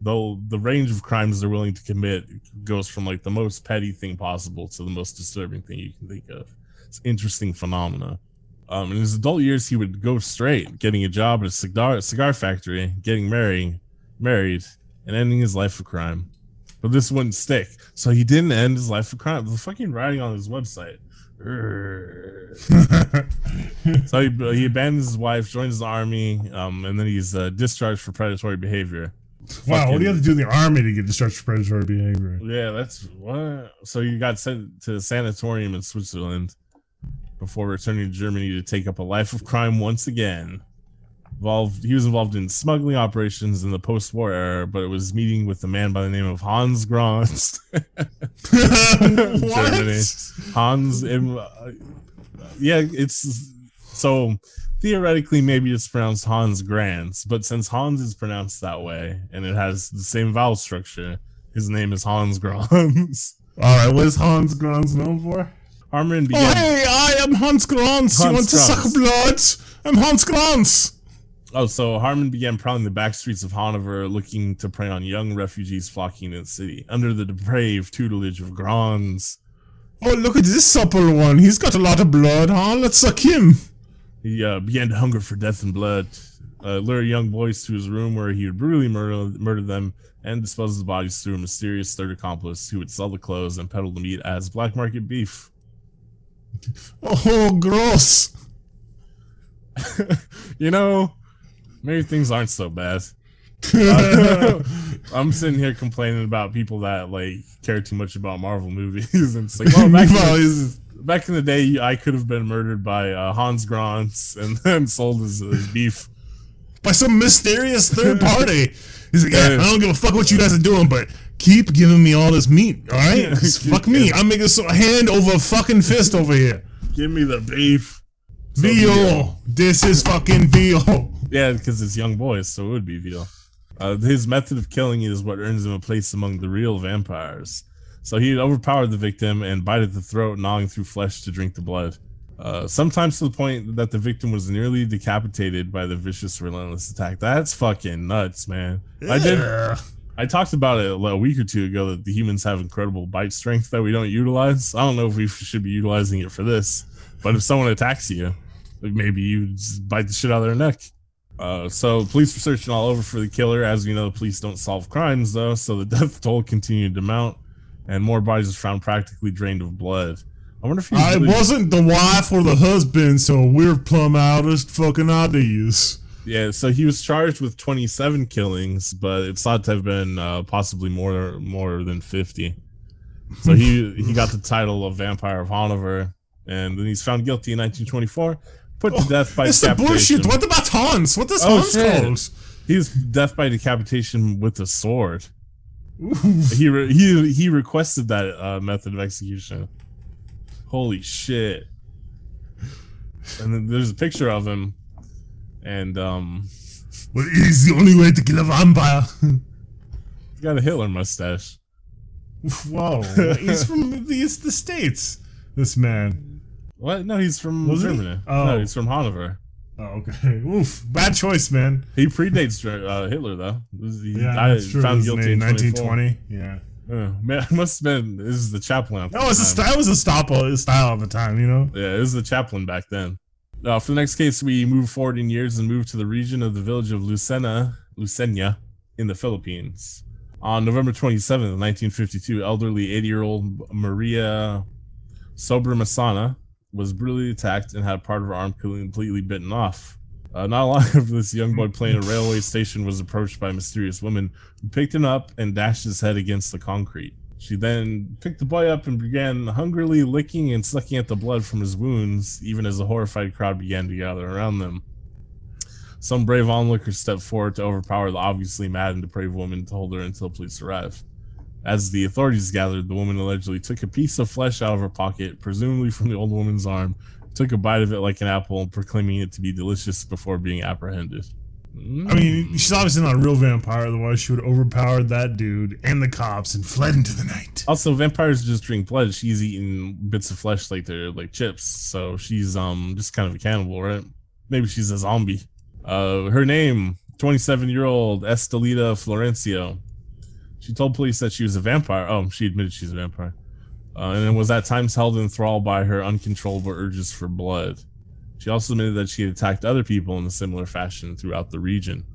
though the range of crimes they're willing to commit goes from like the most petty thing possible to the most disturbing thing you can think of. It's interesting phenomena. Um, in his adult years, he would go straight, getting a job at a cigar cigar factory, getting married, married, and ending his life of crime. But this wouldn't stick, so he didn't end his life of crime. The fucking writing on his website. so he, he abandons his wife, joins the army, um, and then he's uh, discharged for predatory behavior. Wow, what do you have to do in the army to get discharged for predatory behavior? Yeah, that's what. So you got sent to a sanatorium in Switzerland before returning to Germany to take up a life of crime once again. Involved, he was involved in smuggling operations in the post-war era, but it was meeting with a man by the name of Hans Grons. Germany. Hans, uh, yeah, it's so theoretically maybe it's pronounced Hans Grants, but since Hans is pronounced that way and it has the same vowel structure, his name is Hans Grons. All right, what is Hans Grons known for? Haarmann Oh, hey, I am Hans Grons. you want to suck blood? I'm Hans Grons. Oh, so Haarmann began prowling the back streets of Hanover, looking to prey on young refugees flocking to the city under the depraved tutelage of Grons. Oh, look at this supple one. He's got a lot of blood, huh? Let's suck him. He uh, began to hunger for death and blood, uh, lure young boys to his room where he would brutally murder, murder them and dispose of the bodies through a mysterious third accomplice who would sell the clothes and peddle the meat as black market beef. Oh, gross. you know, maybe things aren't so bad. I'm sitting here complaining about people that like care too much about Marvel movies, and it's like, well, back, in the, back in the day, I could have been murdered by uh, Hans Grons and then sold as, as beef. By some mysterious third party. He's like, yeah, I don't give a fuck what you guys are doing, but keep giving me all this meat, all right? fuck me. I'm making so hand over a fucking fist over here. Give me the beef. Veal. This is fucking veal. Yeah, because it's young boys, so it would be veal. Uh, his method of killing is what earns him a place among the real vampires. So he'd overpower the victim and bite at the throat, gnawing through flesh to drink the blood. Uh, sometimes to the point that the victim was nearly decapitated by the vicious, relentless attack. That's fucking nuts, man. I did. Yeah. I talked about it a week or two ago that the humans have incredible bite strength that we don't utilize. I don't know if we should be utilizing it for this, but if someone attacks you, maybe you bite the shit out of their neck. Uh, so police were searching all over for the killer. As we know, the police don't solve crimes though, so the death toll continued to mount, and more bodies were found practically drained of blood. I wonder if he I really- wasn't the wife or the husband, so we're plumb out of fucking ideas. Yeah, so he was charged with 27 killings, but it's thought to have been uh, possibly more more than 50. So he he got the title of Vampire of Hanover, and then he's found guilty in 1924, put to death by It's the decapitation. bullshit. What about Hans? What does Oh, Hans shit. cause? He was death by decapitation with a sword. He re- he he requested that uh, method of execution. Holy shit! And then there's a picture of him, and um, Well, it is the only way to kill a vampire. he's got a Hitler mustache. Whoa, he's from the, he's the states. This man. What? No, he's from Was he? Oh. No, he's from Hanover. Oh, okay. Oof, bad choice, man. He predates uh, Hitler, though. He Yeah, died- that's true. found guilty in in 1920. Yeah. Yeah, man, it must have been. This is the Chaplin. the was a that was a stop a style of the time, you know. Yeah, it was the Chaplin back then. Uh, for the next case, we move forward in years and move to the region of the village of Lucena, Lucena, in the Philippines. On November 27th, 1952, elderly 80-year-old Maria Sobramasana was brutally attacked and had part of her arm completely bitten off. Uh, not long after this young boy playing a railway station was approached by a mysterious woman who picked him up and dashed his head against the concrete. She then picked the boy up and began hungrily licking and sucking at the blood from his wounds, even as a horrified crowd began to gather around them. Some brave onlookers stepped forward to overpower the obviously mad and depraved woman to hold her until police arrived. As the authorities gathered, the woman allegedly took a piece of flesh out of her pocket, presumably from the old woman's arm, took a bite of it like an apple, proclaiming it to be delicious before being apprehended. I mean, she's obviously not a real vampire, otherwise she would have overpowered that dude and the cops and fled into the night. Also, vampires just drink blood. She's eating bits of flesh like they're like chips, so she's um just kind of a cannibal, right? Maybe she's a zombie. Uh, her name, 27 year old Estelita Florencio. She told police that she was a vampire. Oh, she admitted she's a vampire, uh, and then was at times held in thrall by her uncontrollable urges for blood. She also admitted that she had attacked other people in a similar fashion throughout the region.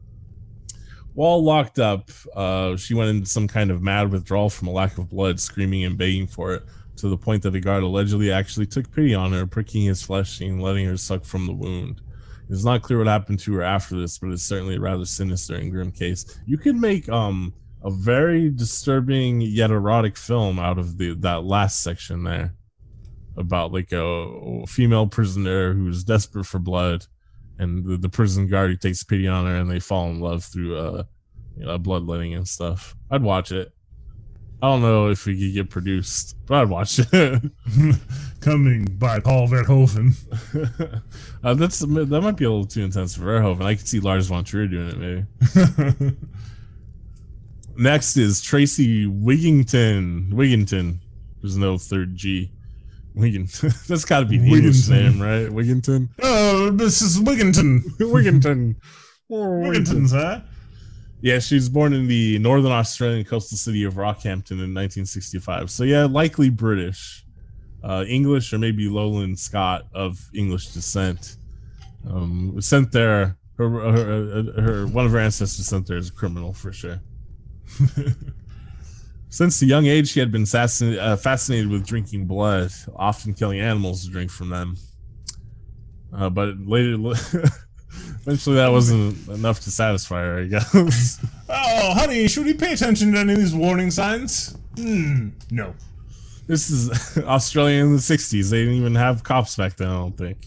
While locked up, uh, she went into some kind of mad withdrawal from a lack of blood, screaming and begging for it, to the point that the guard allegedly actually took pity on her, pricking his flesh and letting her suck from the wound. It's not clear what happened to her after this, but it's certainly a rather sinister and grim case. You could make um a very disturbing yet erotic film out of the that last section there about like a, a female prisoner who's desperate for blood and the, the prison guard who takes pity on her and they fall in love through uh you know, bloodletting and stuff. I'd watch it. I don't know if it could get produced, but I'd watch it. Coming by Paul Verhoeven. uh, that's that might be a little too intense for Verhoeven. I could see Lars von Trier doing it maybe. Next is Tracy Wigington. Wigington. There's no third G. Wigington. That's got to be the English name, right? Wigington. Oh, this is Wigginton. Wigington. Wigginton, sir. Yeah, she was born in the northern Australian coastal city of Rockhampton in 1965. So yeah, likely British, uh, English, or maybe Lowland Scot of English descent. Um, was sent there. Her, her, her, one of her ancestors sent there as a criminal for sure. Since a young age, she had been fascinated, uh, fascinated with drinking blood, often killing animals to drink from them. Uh, but later, eventually, that wasn't enough to satisfy her. I guess. Oh, honey, should we pay attention to any of these warning signs? Hmm, no. This is Australia in the '60s. They didn't even have cops back then. I don't think.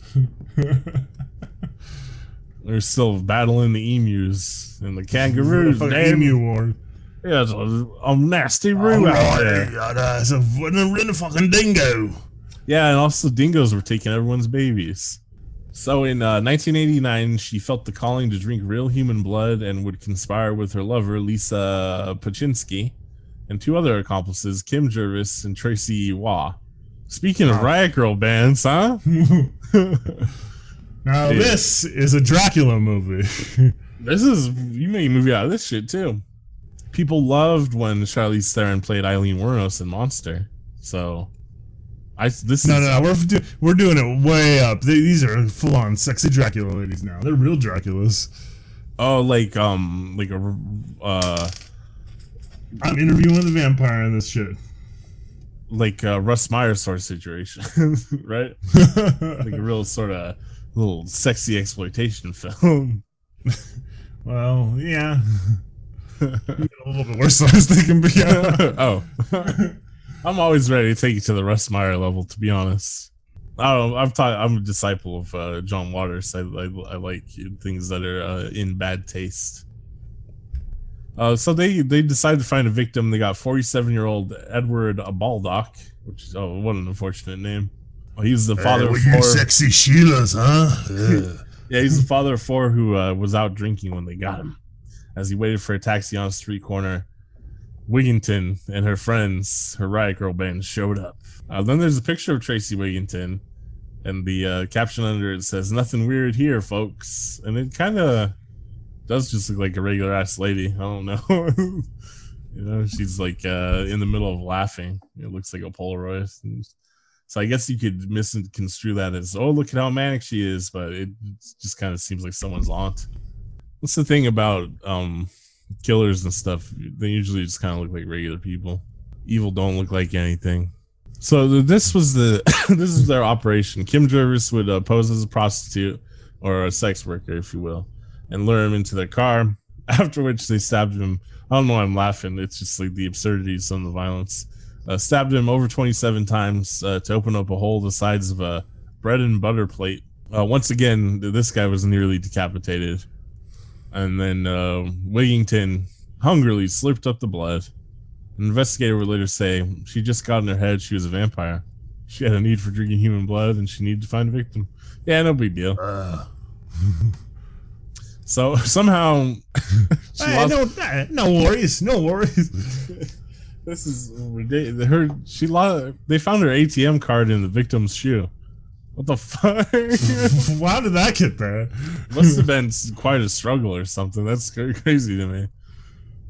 They're still battling the emus and the kangaroos. Damn emu war. Yeah, it's a, a nasty roo out there. It's a, a, fucking dingo. Yeah, and also dingoes were taking everyone's babies. So in uh, 1989, she felt the calling to drink real human blood and would conspire with her lover, Lisa Ptaschinski, and two other accomplices, Kim Jervis and Tracy Waugh. Speaking of Riot Girl bands, huh? Now, Dude. this is a Dracula movie. This is you made a movie out of this shit too. People loved when Charlize Theron played Aileen Wuornos in Monster. So, I this no, is no, no, we're, do, we're doing it way up. They, these are full on sexy Dracula ladies now. They're real Draculas. oh like um like a uh I'm interviewing the vampire in this shit. like a Russ Meyer sort of situation, right? like a real sort of little sexy exploitation film. Well, yeah. A little bit worse as they can be. oh, I'm always ready to take you to the Russ Meyer level. To be honest, I don't. know, taught. I'm a disciple of uh, John Waters. I, I, I like things that are uh, in bad taste. Uh, so they they decided to find a victim. They got 47 year old Edward Baldock, which is oh what an unfortunate name. Well, he's the father of four. sexy Sheilas, huh? Yeah, he's the father of four who uh, was out drinking when they got him. As he waited for a taxi on a street corner, Wigginton and her friends, her Riot Girl band, showed up. Uh, then there's a picture of Tracy Wigginton, and the uh, caption under it says, Nothing weird here, folks. And it kind of does just look like a regular ass lady. I don't know. you know, she's like uh, in the middle of laughing. It looks like a Polaroid. So I guess you could misconstrue that as, oh, look at how manic she is, but it just kind of seems like someone's aunt. What's the thing about um, killers and stuff? They usually just kind of look like regular people. Evil don't look like anything. So th- this was the this is their operation. Kim Jervis would uh, pose as a prostitute or a sex worker, if you will, and lure him into their car. After which they stabbed him. I don't know. why I'm laughing. It's just like the absurdities of the violence uh, stabbed him over 27 times uh, to open up a hole the size of a bread and butter plate. Uh, once again, this guy was nearly decapitated. And then uh, Wigington hungrily slurped up the blood. An investigator would later say she just got in her head she was a vampire. She had a need for drinking human blood and she needed to find a victim. Yeah, no big deal. so somehow Hey, lost- no, no worries, no worries. This is ridiculous. Her she lost. They found her ATM card in the victim's shoe. What the fuck? How did that get there? Must have been quite a struggle or something. That's crazy to me.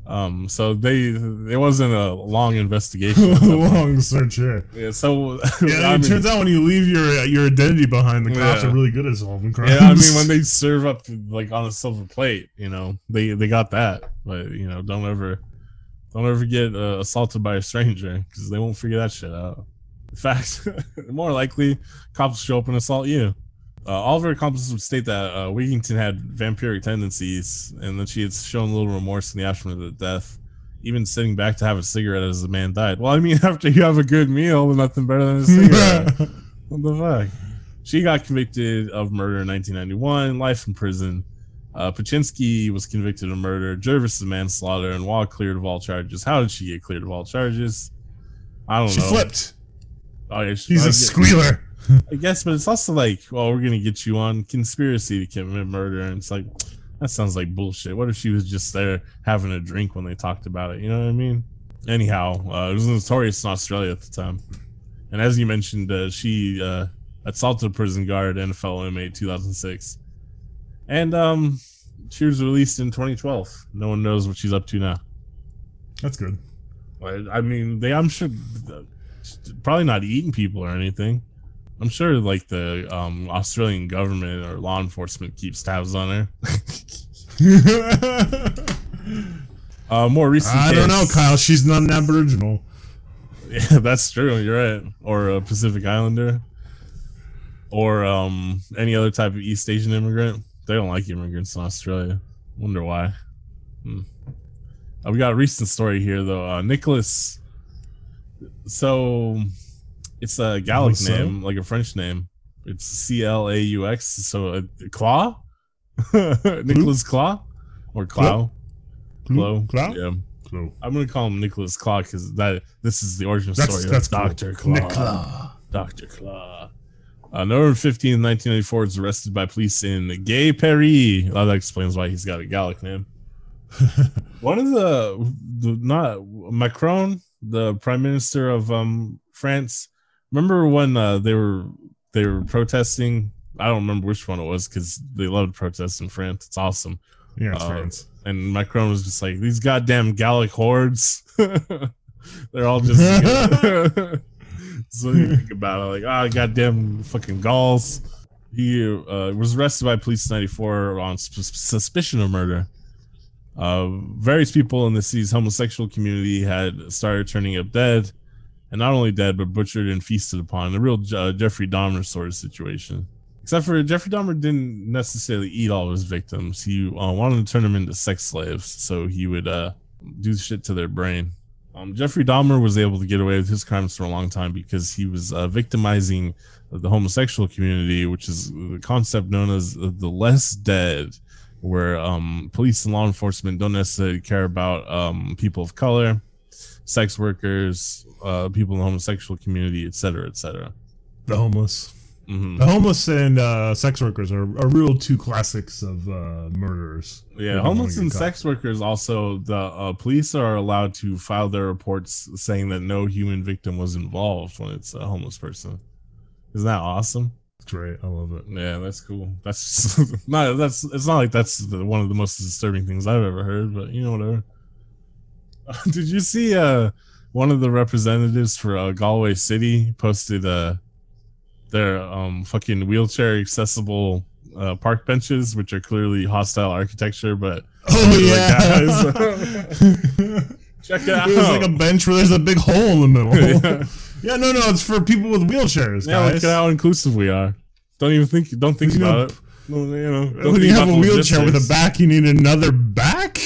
Um. So they it wasn't a long investigation. Long search here. yeah. So Yeah, I it mean- turns out when you leave your your identity behind, the cops Yeah. are really good at solving crimes. Yeah, I mean when they serve up like on a silver plate, you know, they they got that. but you know, don't ever, don't ever get uh, assaulted by a stranger because they won't figure that shit out. In fact, more likely, cops will show up and assault you. Uh, all of her accomplices would state that uh, Wigington had vampiric tendencies and that she had shown a little remorse in the aftermath of the death, even sitting back to have a cigarette as the man died. Well, I mean, after you have a good meal, nothing better than a cigarette. what the fuck? She got convicted of murder in 1991, life in prison. Uh, Ptaschinski was convicted of murder, Jervis of manslaughter, and Waugh cleared of all charges. How did she get cleared of all charges? I don't She know. She flipped. Oh, yeah, she- He's I a squealer. I guess, but it's also like, well, we're gonna get you on conspiracy to commit murder, and it's like that sounds like bullshit. What if she was just there having a drink when they talked about it? You know what I mean? Anyhow, uh, it was notorious in Australia at the time, and as you mentioned, uh, she uh, assaulted a prison guard and a fellow inmate, 2006, and um, she was released in 2012. No one knows what she's up to now. That's good. I I mean, they. I'm sure, probably not eating people or anything. I'm sure, like the um, Australian government or law enforcement keeps tabs on her. uh, more recent. I don't know, Kyle. She's not an Aboriginal. Yeah, that's true. You're right. Or a Pacific Islander, or um, any other type of East Asian immigrant. They don't like immigrants in Australia. Wonder why. Hmm. Uh, we got a recent story here though. Uh, Nicholas. So, it's a Gallic name, like a French name. It's C L A U X. So, uh, Claw, Nicholas Claw, or Clow. Clow. Clow? Yeah. Clow. I'm gonna call him Nicholas Claw because that this is the origin That's- story that's of cool. Doctor Claw. Claw. Doctor Claw. Uh, November 15th, 1994, is arrested by police in Gay Paris. Well, that explains why he's got a Gallic name. One of the, the not Macron, the prime minister of um France. Remember when uh, they were they were protesting? I don't remember which one it was because they love to protest in France. It's awesome. Yeah, it's Uh, France. And Macron was just like, these goddamn Gallic hordes. They're all just. so you think about it, like, ah, goddamn fucking Gauls. He uh, was arrested by police in 94 on sus- suspicion of murder. Uh, various people in the city's homosexual community had started turning up dead. And not only dead, but butchered and feasted upon. A real uh, Jeffrey Dahmer sort of situation. Except for Jeffrey Dahmer didn't necessarily eat all of his victims. He uh, wanted to turn them into sex slaves, so he would uh, do shit to their brain. Um, Jeffrey Dahmer was able to get away with his crimes for a long time because he was uh, victimizing the homosexual community, which is the concept known as the less dead, where um, police and law enforcement don't necessarily care about um, people of color, sex workers, uh, people in the homosexual community, et cetera, et cetera. The homeless. Mhm. The homeless and uh, sex workers are, are real two classics of uh, murderers. Yeah, homeless and caught. sex workers also the uh, police are allowed to file their reports saying that no human victim was involved when it's a homeless person. Isn't that awesome? It's great. I love it. Yeah, that's cool. That's not that's it's not like that's the, one of the most disturbing things I've ever heard, but you know whatever. Did you see uh one of the representatives for uh, Galway City posted uh their um fucking wheelchair accessible uh, park benches, which are clearly hostile architecture, but Oh they're yeah. like, guys, check it out. There's like a bench where there's a big hole in the middle. Yeah. Yeah, no, no, it's for people with wheelchairs, yeah, look at how inclusive we are. Don't even think. Don't think You know, about it. No, you know, don't when you have a wheelchair with a back, you need another back.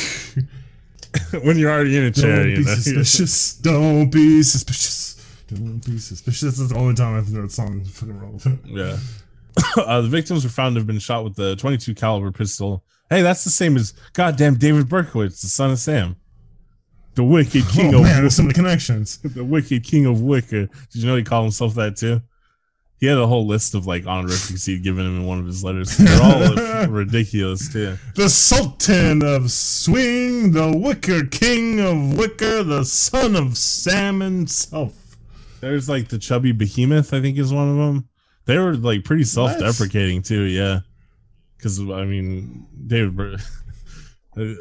when you're already in a chair, Don't be know. suspicious. Don't be suspicious. Don't be suspicious. That's the only time I think that song fucking relevant. Yeah. uh, the victims were found to have been shot with the 22 caliber pistol. Hey, that's the same as goddamn David Berkowitz, the son of Sam, the wicked king oh of man, there's some connections. the wicked king of Wicker. Did you know he called himself that too? He had a whole list of like honorifics he'd given him in one of his letters. They're all ridiculous too. The Sultan of Swing, the Wicker King of Wicker, the son of Sam himself. There's like the chubby behemoth, I think is one of them. They were like pretty self-deprecating too, yeah. Because I mean, David, Ber-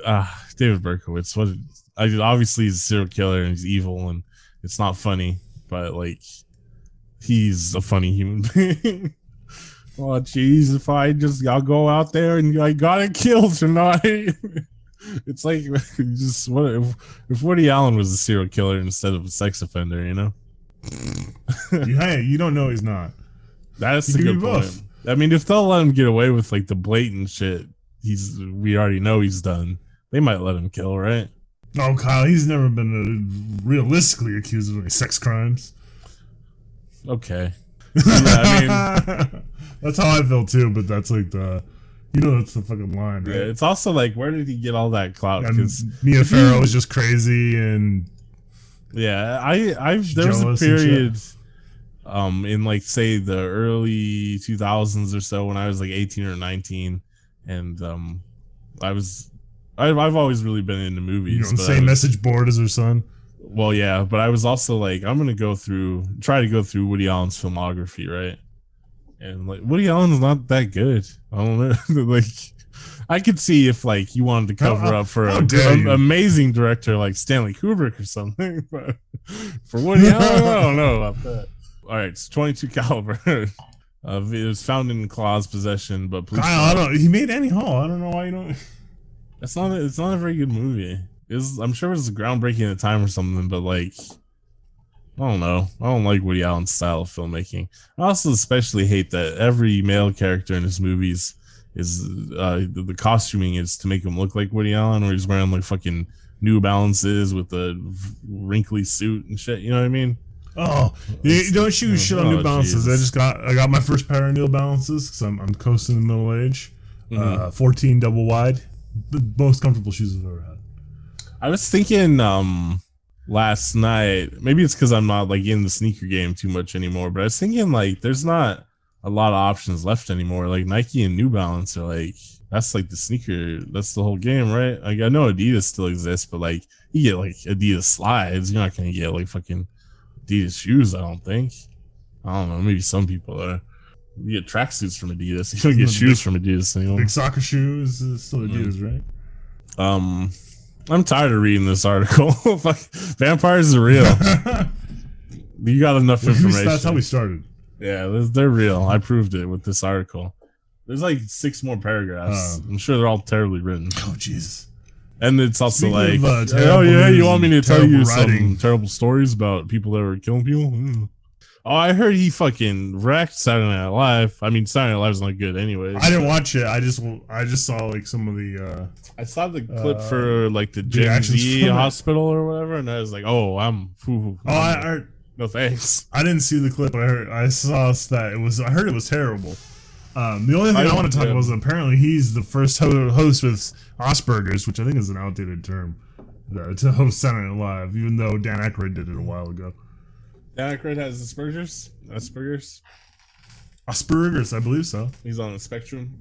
ah, David Berkowitz. What? I obviously he's a serial killer and he's evil and it's not funny, but like he's a funny human being. oh jeez, if I just I'll go out there and I got it killed tonight. It's like just what if, if Woody Allen was a serial killer instead of a sex offender, you know? Hey, you don't know he's not. That's He a good point. both. I mean, if they'll let him get away with like the blatant shit, he's we already know he's done. They might let him kill, right? No, Kyle, he's never been uh, realistically accused of any sex crimes. Okay. Yeah, I mean, that's how I feel too. But that's like the, you know, that's the fucking line, yeah, right? it's also like, where did he get all that clout? Because Mia Farrow was just crazy, and Yeah, I I there was a jealous and shit. period um in like say the early 2000s or so when I was like 18 or 19 and um I was I've, I've always really been into movies you know, same was- message board as her son. well yeah but I was also like I'm going to go through try to go through Woody Allen's filmography right and like Woody Allen's not that good I don't know like I could see if like you wanted to cover how- up for a, an amazing director like Stanley Kubrick or something, but for Woody Allen, I don't know about that. All right, it's 22 caliber. Uh, it was found in Claw's possession, but. Kyle, I don't. He made Annie Hall. I don't know why you don't. It's not. A, it's not a very good movie. I'm sure it was groundbreaking at the time or something, but like, I don't know. I don't like Woody Allen's style of filmmaking. I also especially hate that every male character in his movies is uh, the, the costuming is to make him look like Woody Allen, where he's wearing like fucking New Balances with a wrinkly suit and shit. You know what I mean? Oh, you, don't you shit on Oh, New Balances? I just got I got my first pair of New Balances because I'm, I'm coasting the middle age. Mm-hmm. Uh, 14 double wide, the most comfortable shoes I've ever had. I was thinking um last night, maybe it's because I'm not like in the sneaker game too much anymore, but I was thinking like there's not a lot of options left anymore. Like Nike and New Balance are like that's like the sneaker, that's the whole game, right? Like I know Adidas still exists, but like you get like Adidas slides, you're not gonna get like fucking Adidas shoes, I don't think. I don't know, maybe some people are. You get tracksuits from Adidas. You don't get shoes from Adidas anymore. Big soccer shoes, is still Adidas, right? Um, I'm tired of reading this article. Vampires are real. you got enough information. That's how we started. Yeah, they're, real. I proved it with this article. There's like six more paragraphs. Oh. I'm sure they're all terribly written. Oh jeez. And it's also Speaking like, of, uh, oh yeah, you want me to tell you writing. some terrible stories about people that were killing people? Mm. Oh, I heard he fucking wrecked Saturday Night Live. I mean, Saturday Night Live's not good anyways. I didn't watch it. I just I just saw like some of the. uh I saw the clip Uh, for like the Gen Z hospital or whatever, and I was like, oh, I'm. Ooh, Oh, I, I no thanks. I didn't see the clip. But I heard I saw that it was. I heard it was terrible. Um, the only thing I, I- want to talk about is apparently he's the first ho- host with Asperger's, which I think is an outdated term uh, to host Saturday Night Live, even though Dan Aykroyd did it a while ago. Dan Aykroyd has Asperger's. Asperger's. Asperger's, I believe so. He's on the spectrum.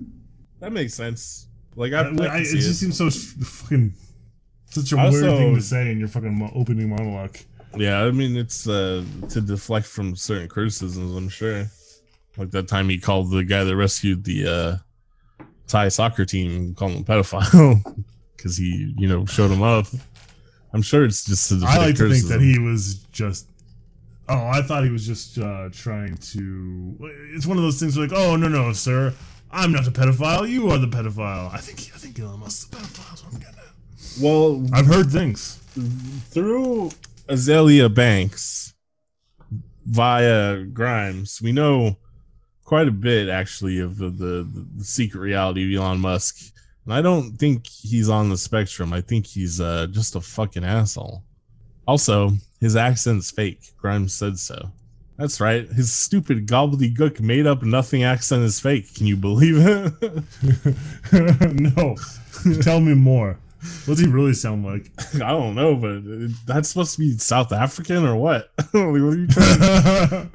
That makes sense. Like I, I, I, it just it. seems so fucking such a I weird thing to say in your fucking opening monologue. Yeah, I mean it's uh to deflect from certain criticisms. I'm sure. Like that time he called the guy that rescued the uh Thai soccer team, called him a pedophile because he, you know, showed him up. I'm sure it's just to deflect I like to think that he was just. Oh, I thought he was just uh, trying to. It's one of those things like, oh no no sir, I'm not a pedophile. You are the pedophile. I think I think Elon Musk's the pedophile. What I'm getting at. Well, I've heard things. through Azealia Banks via Grimes, we know quite a bit actually of the, the, the secret reality of Elon Musk. And I don't think he's on the spectrum. I think he's uh, just a fucking asshole. Also, his accent's fake. Grimes said so. That's right. His stupid gobbledygook made up nothing accent is fake. Can you believe it? no, tell me more. What's he really sound like? I don't know, but that's supposed to be South African or what? Like, what are you trying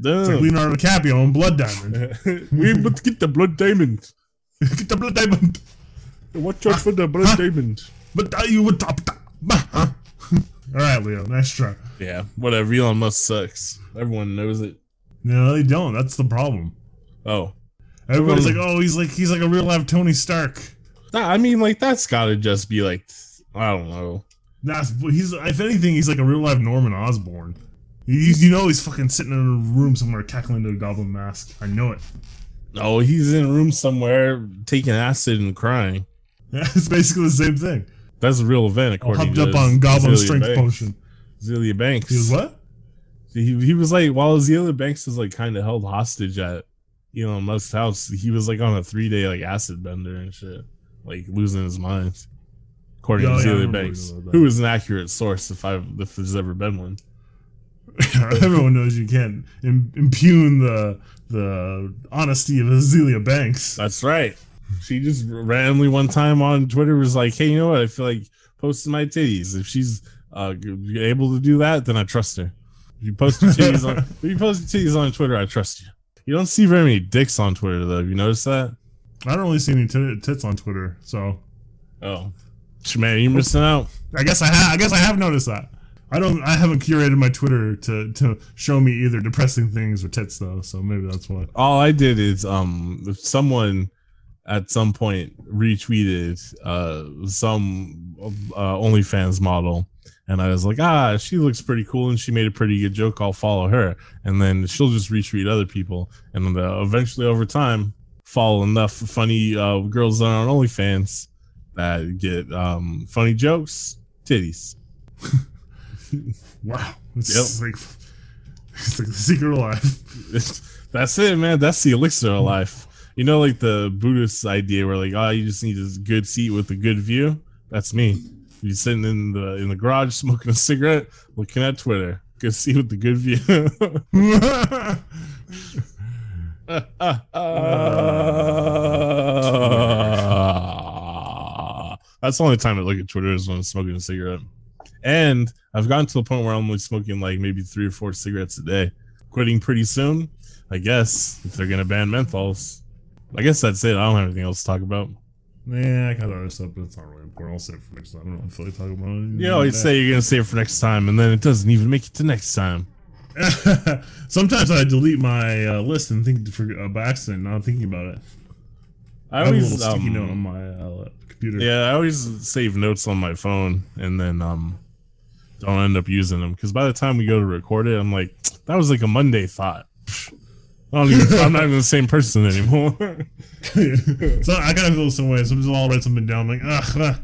it's like Leonardo DiCaprio in Blood Diamond. we must get the blood diamond. Get the Blood Diamond. Watch out for the blood diamond. But you would top? All right, Leo. Nice try. Yeah, whatever. Elon Musk sucks. Everyone knows it. No, they don't. That's the problem. Oh, Everybody's like, oh, he's like he's like a real life Tony Stark. Nah, I mean, like that's got to just be like, I don't know. That's he's if anything, he's like a real life Norman Osborn. He's, you know he's fucking sitting in a room somewhere cackling to a goblin mask. I know it. Oh, he's in a room somewhere taking acid and crying. Yeah, it's basically the same thing. That's a real event, according Hopped to up on Goblin Strength Banks. Potion. Azealia Banks. He was what? He, he was like while Azealia Banks was like kind of held hostage at Elon Musk's house. He was like on a three day like acid bender and shit, like losing his mind. According to yeah, Banks, reading about that. who is an accurate source if I if there's ever been one. Everyone knows you can't impugn the the honesty of Azealia Banks. That's right. She just randomly one time on Twitter was like, "Hey, you know what? I feel like posting my titties. If she's uh, able to do that, then I trust her. If you post your titties on, if you post your titties on Twitter, I trust you. You don't see very many dicks on Twitter though. Have you noticed that? I don't really see any t- tits on Twitter, so Oh, man, you're missing out. I guess I ha- I guess I have noticed that. I don't. I haven't curated my Twitter to to show me either depressing things or tits though, so maybe that's why. All I did is um, if someone at some point retweeted uh some uh, OnlyFans model. And I was like, ah, she looks pretty cool, and she made a pretty good joke. I'll follow her, and then she'll just retweet other people, and then uh, eventually, over time, follow enough funny uh, girls that are on OnlyFans that get um, funny jokes, titties. Wow, it's Yep. like it's like the secret of life. That's it, man. That's the elixir of life. You know, like the Buddhist idea where like, oh, you just need a good seat with a good view. That's me. You sitting in the in the garage smoking a cigarette, looking at Twitter. Good seat with the good view. That's the only time I look at Twitter is when I'm smoking a cigarette. And I've gotten to the point where I'm only smoking like maybe three or four cigarettes a day. Quitting pretty soon, I guess, if they're gonna ban menthols. I guess that's it. I don't have anything else to talk about. Yeah, I got other stuff, but it's not really important. I'll save it for next time. I don't feel like talking about it. You always say you're gonna save it for next time, and then it doesn't even make it to next time. Sometimes I delete my uh, list and think for uh, by accident, not thinking about it. I I have a always, little sticky um, note on my uh, computer. Yeah, I always save notes on my phone and then um don't end up using them because by the time we go to record it, I'm like, that was like a Monday thought. Psh, I don't even, I'm not even the same person anymore. so I kind of feel the same way. Sometimes I'll write something down, like, ugh, uh,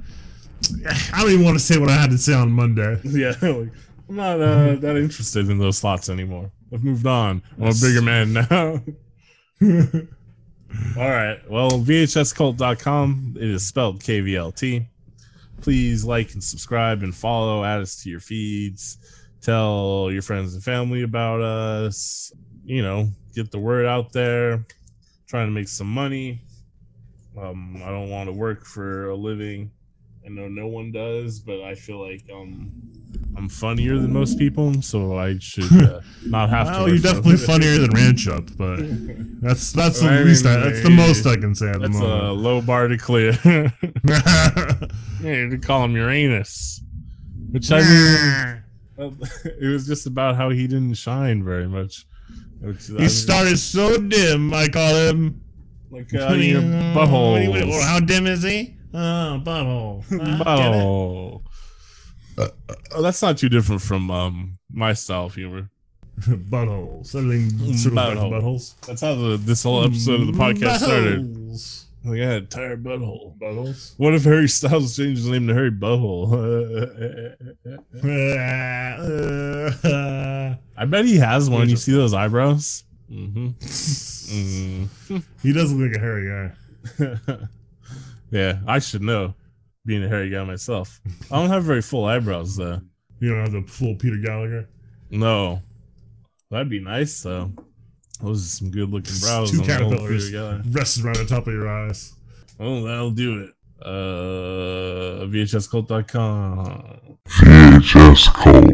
I don't even want to say what I had to say on Monday. yeah, like, I'm not uh, that interested in those thoughts anymore. I've moved on. I'm a bigger man now. All right. Well, VHScult.com. It is spelled KVLT. Please like and subscribe and follow. Add us to your feeds. Tell your friends and family about us. You know, get the word out there. Trying to make some money. Um, I don't want to work for a living. I know no one does, but I feel like um, I'm funnier than most people, so I should uh, not have to. Well, work you're definitely living. funnier than Ranch Up, but that's that's the I least. I, that's the most I can say at the moment. That's a low bar to clear. yeah, to call him Uranus, which I mean, it was just about how he didn't shine very much. Which, I he mean, started so dim. I call him. like uh, your butthole. How dim is he? Oh, butthole. Ah? Butthole. Uh, uh, that's not too different from um, my style of humor. buttholes. Back to Butthole. buttholes. That's how the, this whole episode of the podcast started. Like, I had tired butthole. Buttholes. What if Harry Styles changed his name to Harry Butthole? I bet he has one. You see those eyebrows? Mm-hmm. mm he does look like a hairy guy. yeah, I should know, being a hairy guy myself. I don't have very full eyebrows though. You don't have the full Peter Gallagher. No, that'd be nice though. Those are some good looking brows. Two on the old caterpillars Peter Gallagher. resting right on top of your eyes. Oh, that'll do it. Uh, VHScult.com. VHS Cult.